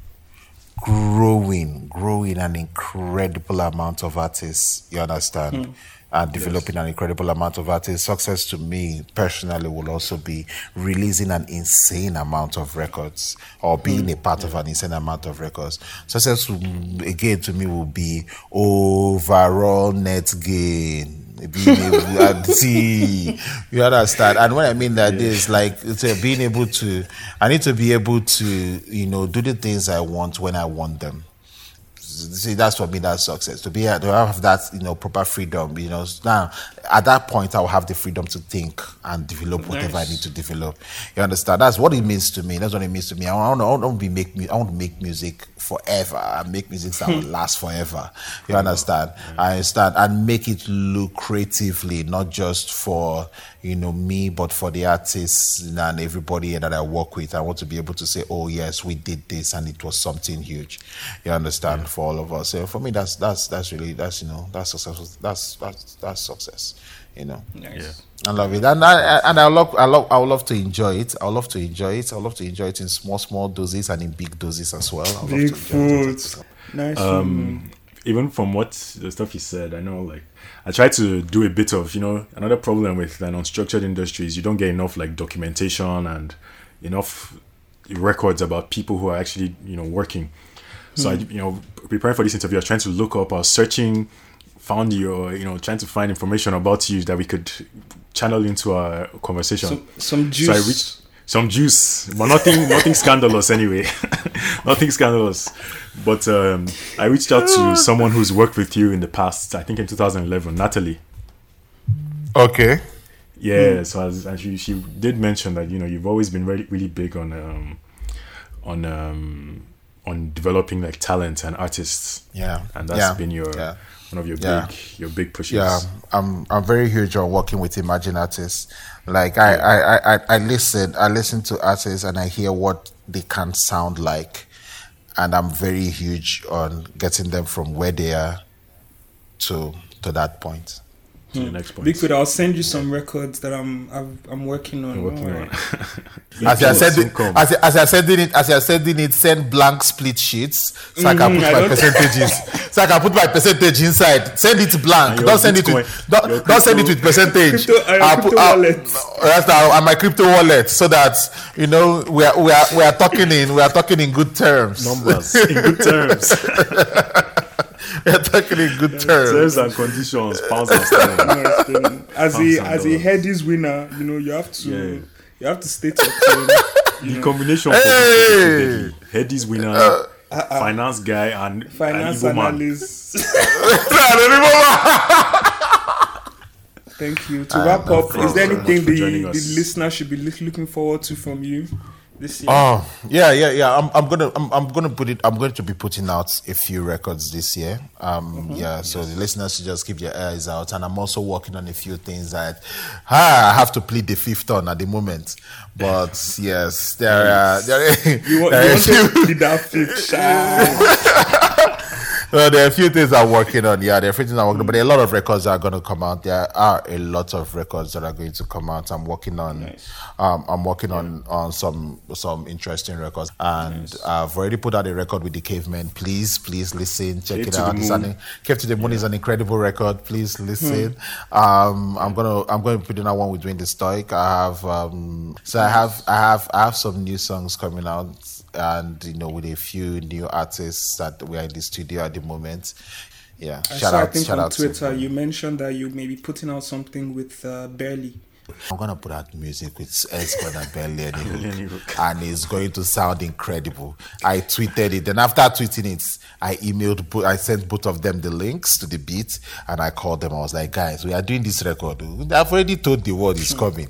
Speaker 1: growing, growing an incredible amount of artists. You understand? Mm. And developing yes. an incredible amount of artists. Success to me personally will also be releasing an insane amount of records or being mm. a part yeah. of an insane amount of records. Success, again, to me will be overall net gain being able to see <laughs> you understand? And what i mean that yeah. is like it's being able to i need to be able to you know do the things i want when i want them. See that's for me that's success. To be to have that you know proper freedom you know. Now at that point i'll have the freedom to think and develop whatever nice. i need to develop. You understand? That's what it means to me. That's what it means to me. I want, I want to be make i want to make music forever I make music that will <laughs> last forever. You understand? I understand. And make it lucratively not just for you know me but for the artists and everybody that i work with. I want to be able to say oh yes we did this and it was something huge. You understand? Yeah. for all of us. So for me that's that's that's really that's you know that's successful that's that's that's success you know
Speaker 2: nice.
Speaker 1: yeah. i love it and i and i love i love i would love to enjoy it i would love to enjoy it i would love to enjoy it in small small doses and in big doses as well
Speaker 2: big food nice
Speaker 3: um, even from what the stuff you said i know like I try to do a bit of, you know, another problem with an unstructured industry is you don't get enough like documentation and enough records about people who are actually, you know, working. So mm. I, you know, preparing for this interview, I was trying to look up, I was searching, found you, you know, trying to find information about you that we could channel into our conversation.
Speaker 2: Some, some juice. So I reached
Speaker 3: some juice, but nothing, <laughs> nothing scandalous anyway. <laughs> nothing scandalous. But um, I reached out to <laughs> someone who's worked with you in the past. I think in 2011, Natalie.
Speaker 1: Okay.
Speaker 3: Yeah. Hmm. So as, and she, she did mention that you know you've always been really really big on um, on um, on developing like talent and artists.
Speaker 1: Yeah.
Speaker 3: And that's
Speaker 1: yeah.
Speaker 3: been your
Speaker 1: yeah.
Speaker 3: One of your yeah. big your big pushes.
Speaker 1: Yeah. I'm I'm very huge on working with emerging artists. Like I, I, I, I listen, I listen to artists and I hear what they can sound like, and I'm very huge on getting them from where they are to to that point
Speaker 3: to the next point.
Speaker 2: Bigfoot, I'll send you some records that I'm I'm, I'm working on.
Speaker 3: Working on. <laughs>
Speaker 1: as I said, it, as, as I said in it, as I said in it, send blank split sheets so mm, I can mm-hmm, put I my percentages. so I can put my percentage inside. Send it blank. Don't send Bitcoin, it with don't, crypto, don't send it with percentage.
Speaker 2: Crypto, uh, crypto put, wallet.
Speaker 1: that's now my crypto wallet, so that you know we are we are we are talking in we are talking in good terms.
Speaker 3: Numbers in good terms. <laughs> <laughs>
Speaker 1: We're talking in good terms.
Speaker 3: Terms and conditions, pounds and sterling. <laughs>
Speaker 2: as a as a headies winner, you know you have to yeah. you have to state your claim.
Speaker 3: The know. combination hey! headies winner. Uh, uh, finance guy and
Speaker 2: finance <laughs>
Speaker 3: an
Speaker 2: analyst. Thank you. To uh, wrap up, is there anything the, the listener should be looking forward to from you? This year?
Speaker 1: Oh, yeah, yeah, yeah. I'm, I'm gonna, I'm, I'm gonna put it. I'm going to be putting out a few records this year. Um, mm-hmm. yeah. So yes. the listeners should just keep their eyes out. And I'm also working on a few things that ah, I have to plead the fifth on at the moment. But <laughs> yes, there are. <laughs> There,
Speaker 2: you want, there you want to plead that fifth? <laughs>
Speaker 1: well, there are a few things I'm working on. Yeah, there are a few things I'm working on, but there are a lot of records that are going to come out. There are a lot of records that are going to come out. I'm working on. Nice. Um, I'm working yeah. on on some some interesting records, and nice. I've already put out a record with the Cavemen. Please, please listen, check Cave it out. An, Cave to the Moon yeah. is an incredible record. Please listen. Hmm. Um, I'm gonna I'm going to put in that one with Dwin the Stoic. I have um, so I have I have I have some new songs coming out and you know with a few new artists that we are in the studio at the moment. Yeah,
Speaker 2: I shout saw, out, I think shout on out Twitter you mentioned that you may be putting out something with uh, Barely.
Speaker 1: I'm gonna put out music with Escort and Barely and it's going to sound incredible. I tweeted it, and after tweeting it, I emailed, I sent both of them the links to the beat, and I called them. I was like, guys, we are doing this record. I've already told the world it's coming.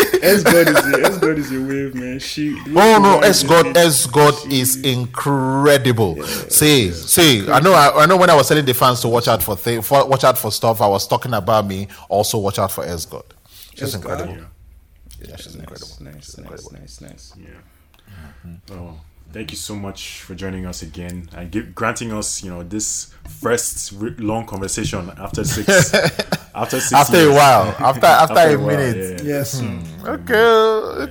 Speaker 1: <laughs> <laughs>
Speaker 2: S God is a, S God is a wave, man. She.
Speaker 1: Oh no, S God, S God is incredible. Yeah, see, yeah. say. I know, I, I, know. When I was telling the fans to watch out for, th- for watch out for stuff, I was talking about me. Also, watch out for S God. She's incredible.
Speaker 3: Yeah.
Speaker 1: yeah, she's
Speaker 2: nice,
Speaker 1: incredible.
Speaker 2: Nice,
Speaker 1: she's
Speaker 2: nice, incredible. nice, nice.
Speaker 3: Yeah. Mm-hmm. Oh thank you so much for joining us again and give, granting us, you know, this first re- long conversation after six, <laughs> after six
Speaker 1: after
Speaker 3: years.
Speaker 1: a while, <laughs> after after,
Speaker 3: After
Speaker 1: a,
Speaker 3: a while,
Speaker 1: minute.
Speaker 3: yeah.
Speaker 2: Yes. Hmm. Hmm. Hmm.
Speaker 1: Okay,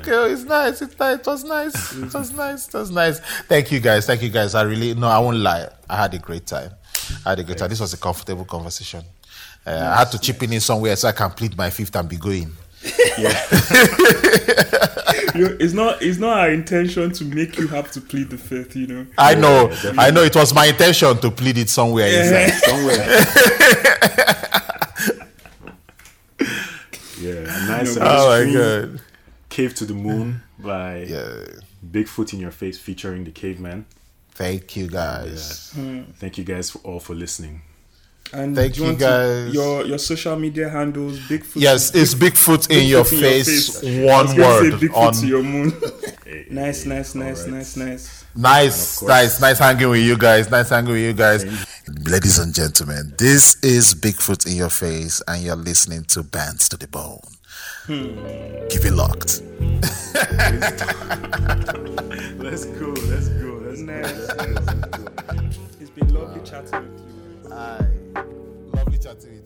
Speaker 1: okay, it's nice. It's nice. It was nice. It was nice. It was nice. Thank you guys. Thank you guys. I really no, I won't lie. I had a great time. I had a great time. This was a comfortable conversation. Uh, I had to chip in in somewhere so I can plead my fifth and be going. <laughs>
Speaker 2: You know, it's not it's not our intention to make you have to plead the fifth, you know.
Speaker 1: I know.
Speaker 3: definitely.
Speaker 1: I know. It was my intention to plead it somewhere inside. <laughs>
Speaker 3: Somewhere. <laughs> yeah, nice uh,
Speaker 1: Oh my god.
Speaker 3: Cave to the Moon by
Speaker 1: Yeah.
Speaker 3: Bigfoot in Your Face featuring the Cavemen.
Speaker 1: Thank you guys.
Speaker 3: Thank you guys for, all for listening.
Speaker 2: And
Speaker 1: Thank
Speaker 2: do
Speaker 1: you,
Speaker 2: want to-
Speaker 1: guys.
Speaker 2: your your social media handles, Bigfoot.
Speaker 1: Yes, it's Bigfoot in your
Speaker 2: Bigfoot in your
Speaker 1: face.
Speaker 2: face. I was
Speaker 1: One word
Speaker 2: Bigfoot
Speaker 1: on
Speaker 2: to your moon. <laughs>
Speaker 3: Hey, <laughs>
Speaker 2: nice,
Speaker 3: hey,
Speaker 2: nice, nice,
Speaker 3: alright.
Speaker 2: nice, nice.
Speaker 1: Nice,
Speaker 3: course.
Speaker 1: nice, nice hanging with you guys. Nice hanging with you guys. Ladies and gentlemen, this is Bigfoot in your face, and you're listening to Bands to the Bone. Hmm. Keep it locked. <laughs>
Speaker 3: Let's go, let's go, let's
Speaker 2: Nice.
Speaker 3: go.
Speaker 2: It's been lovely chatting with you.
Speaker 1: Hi. Lovely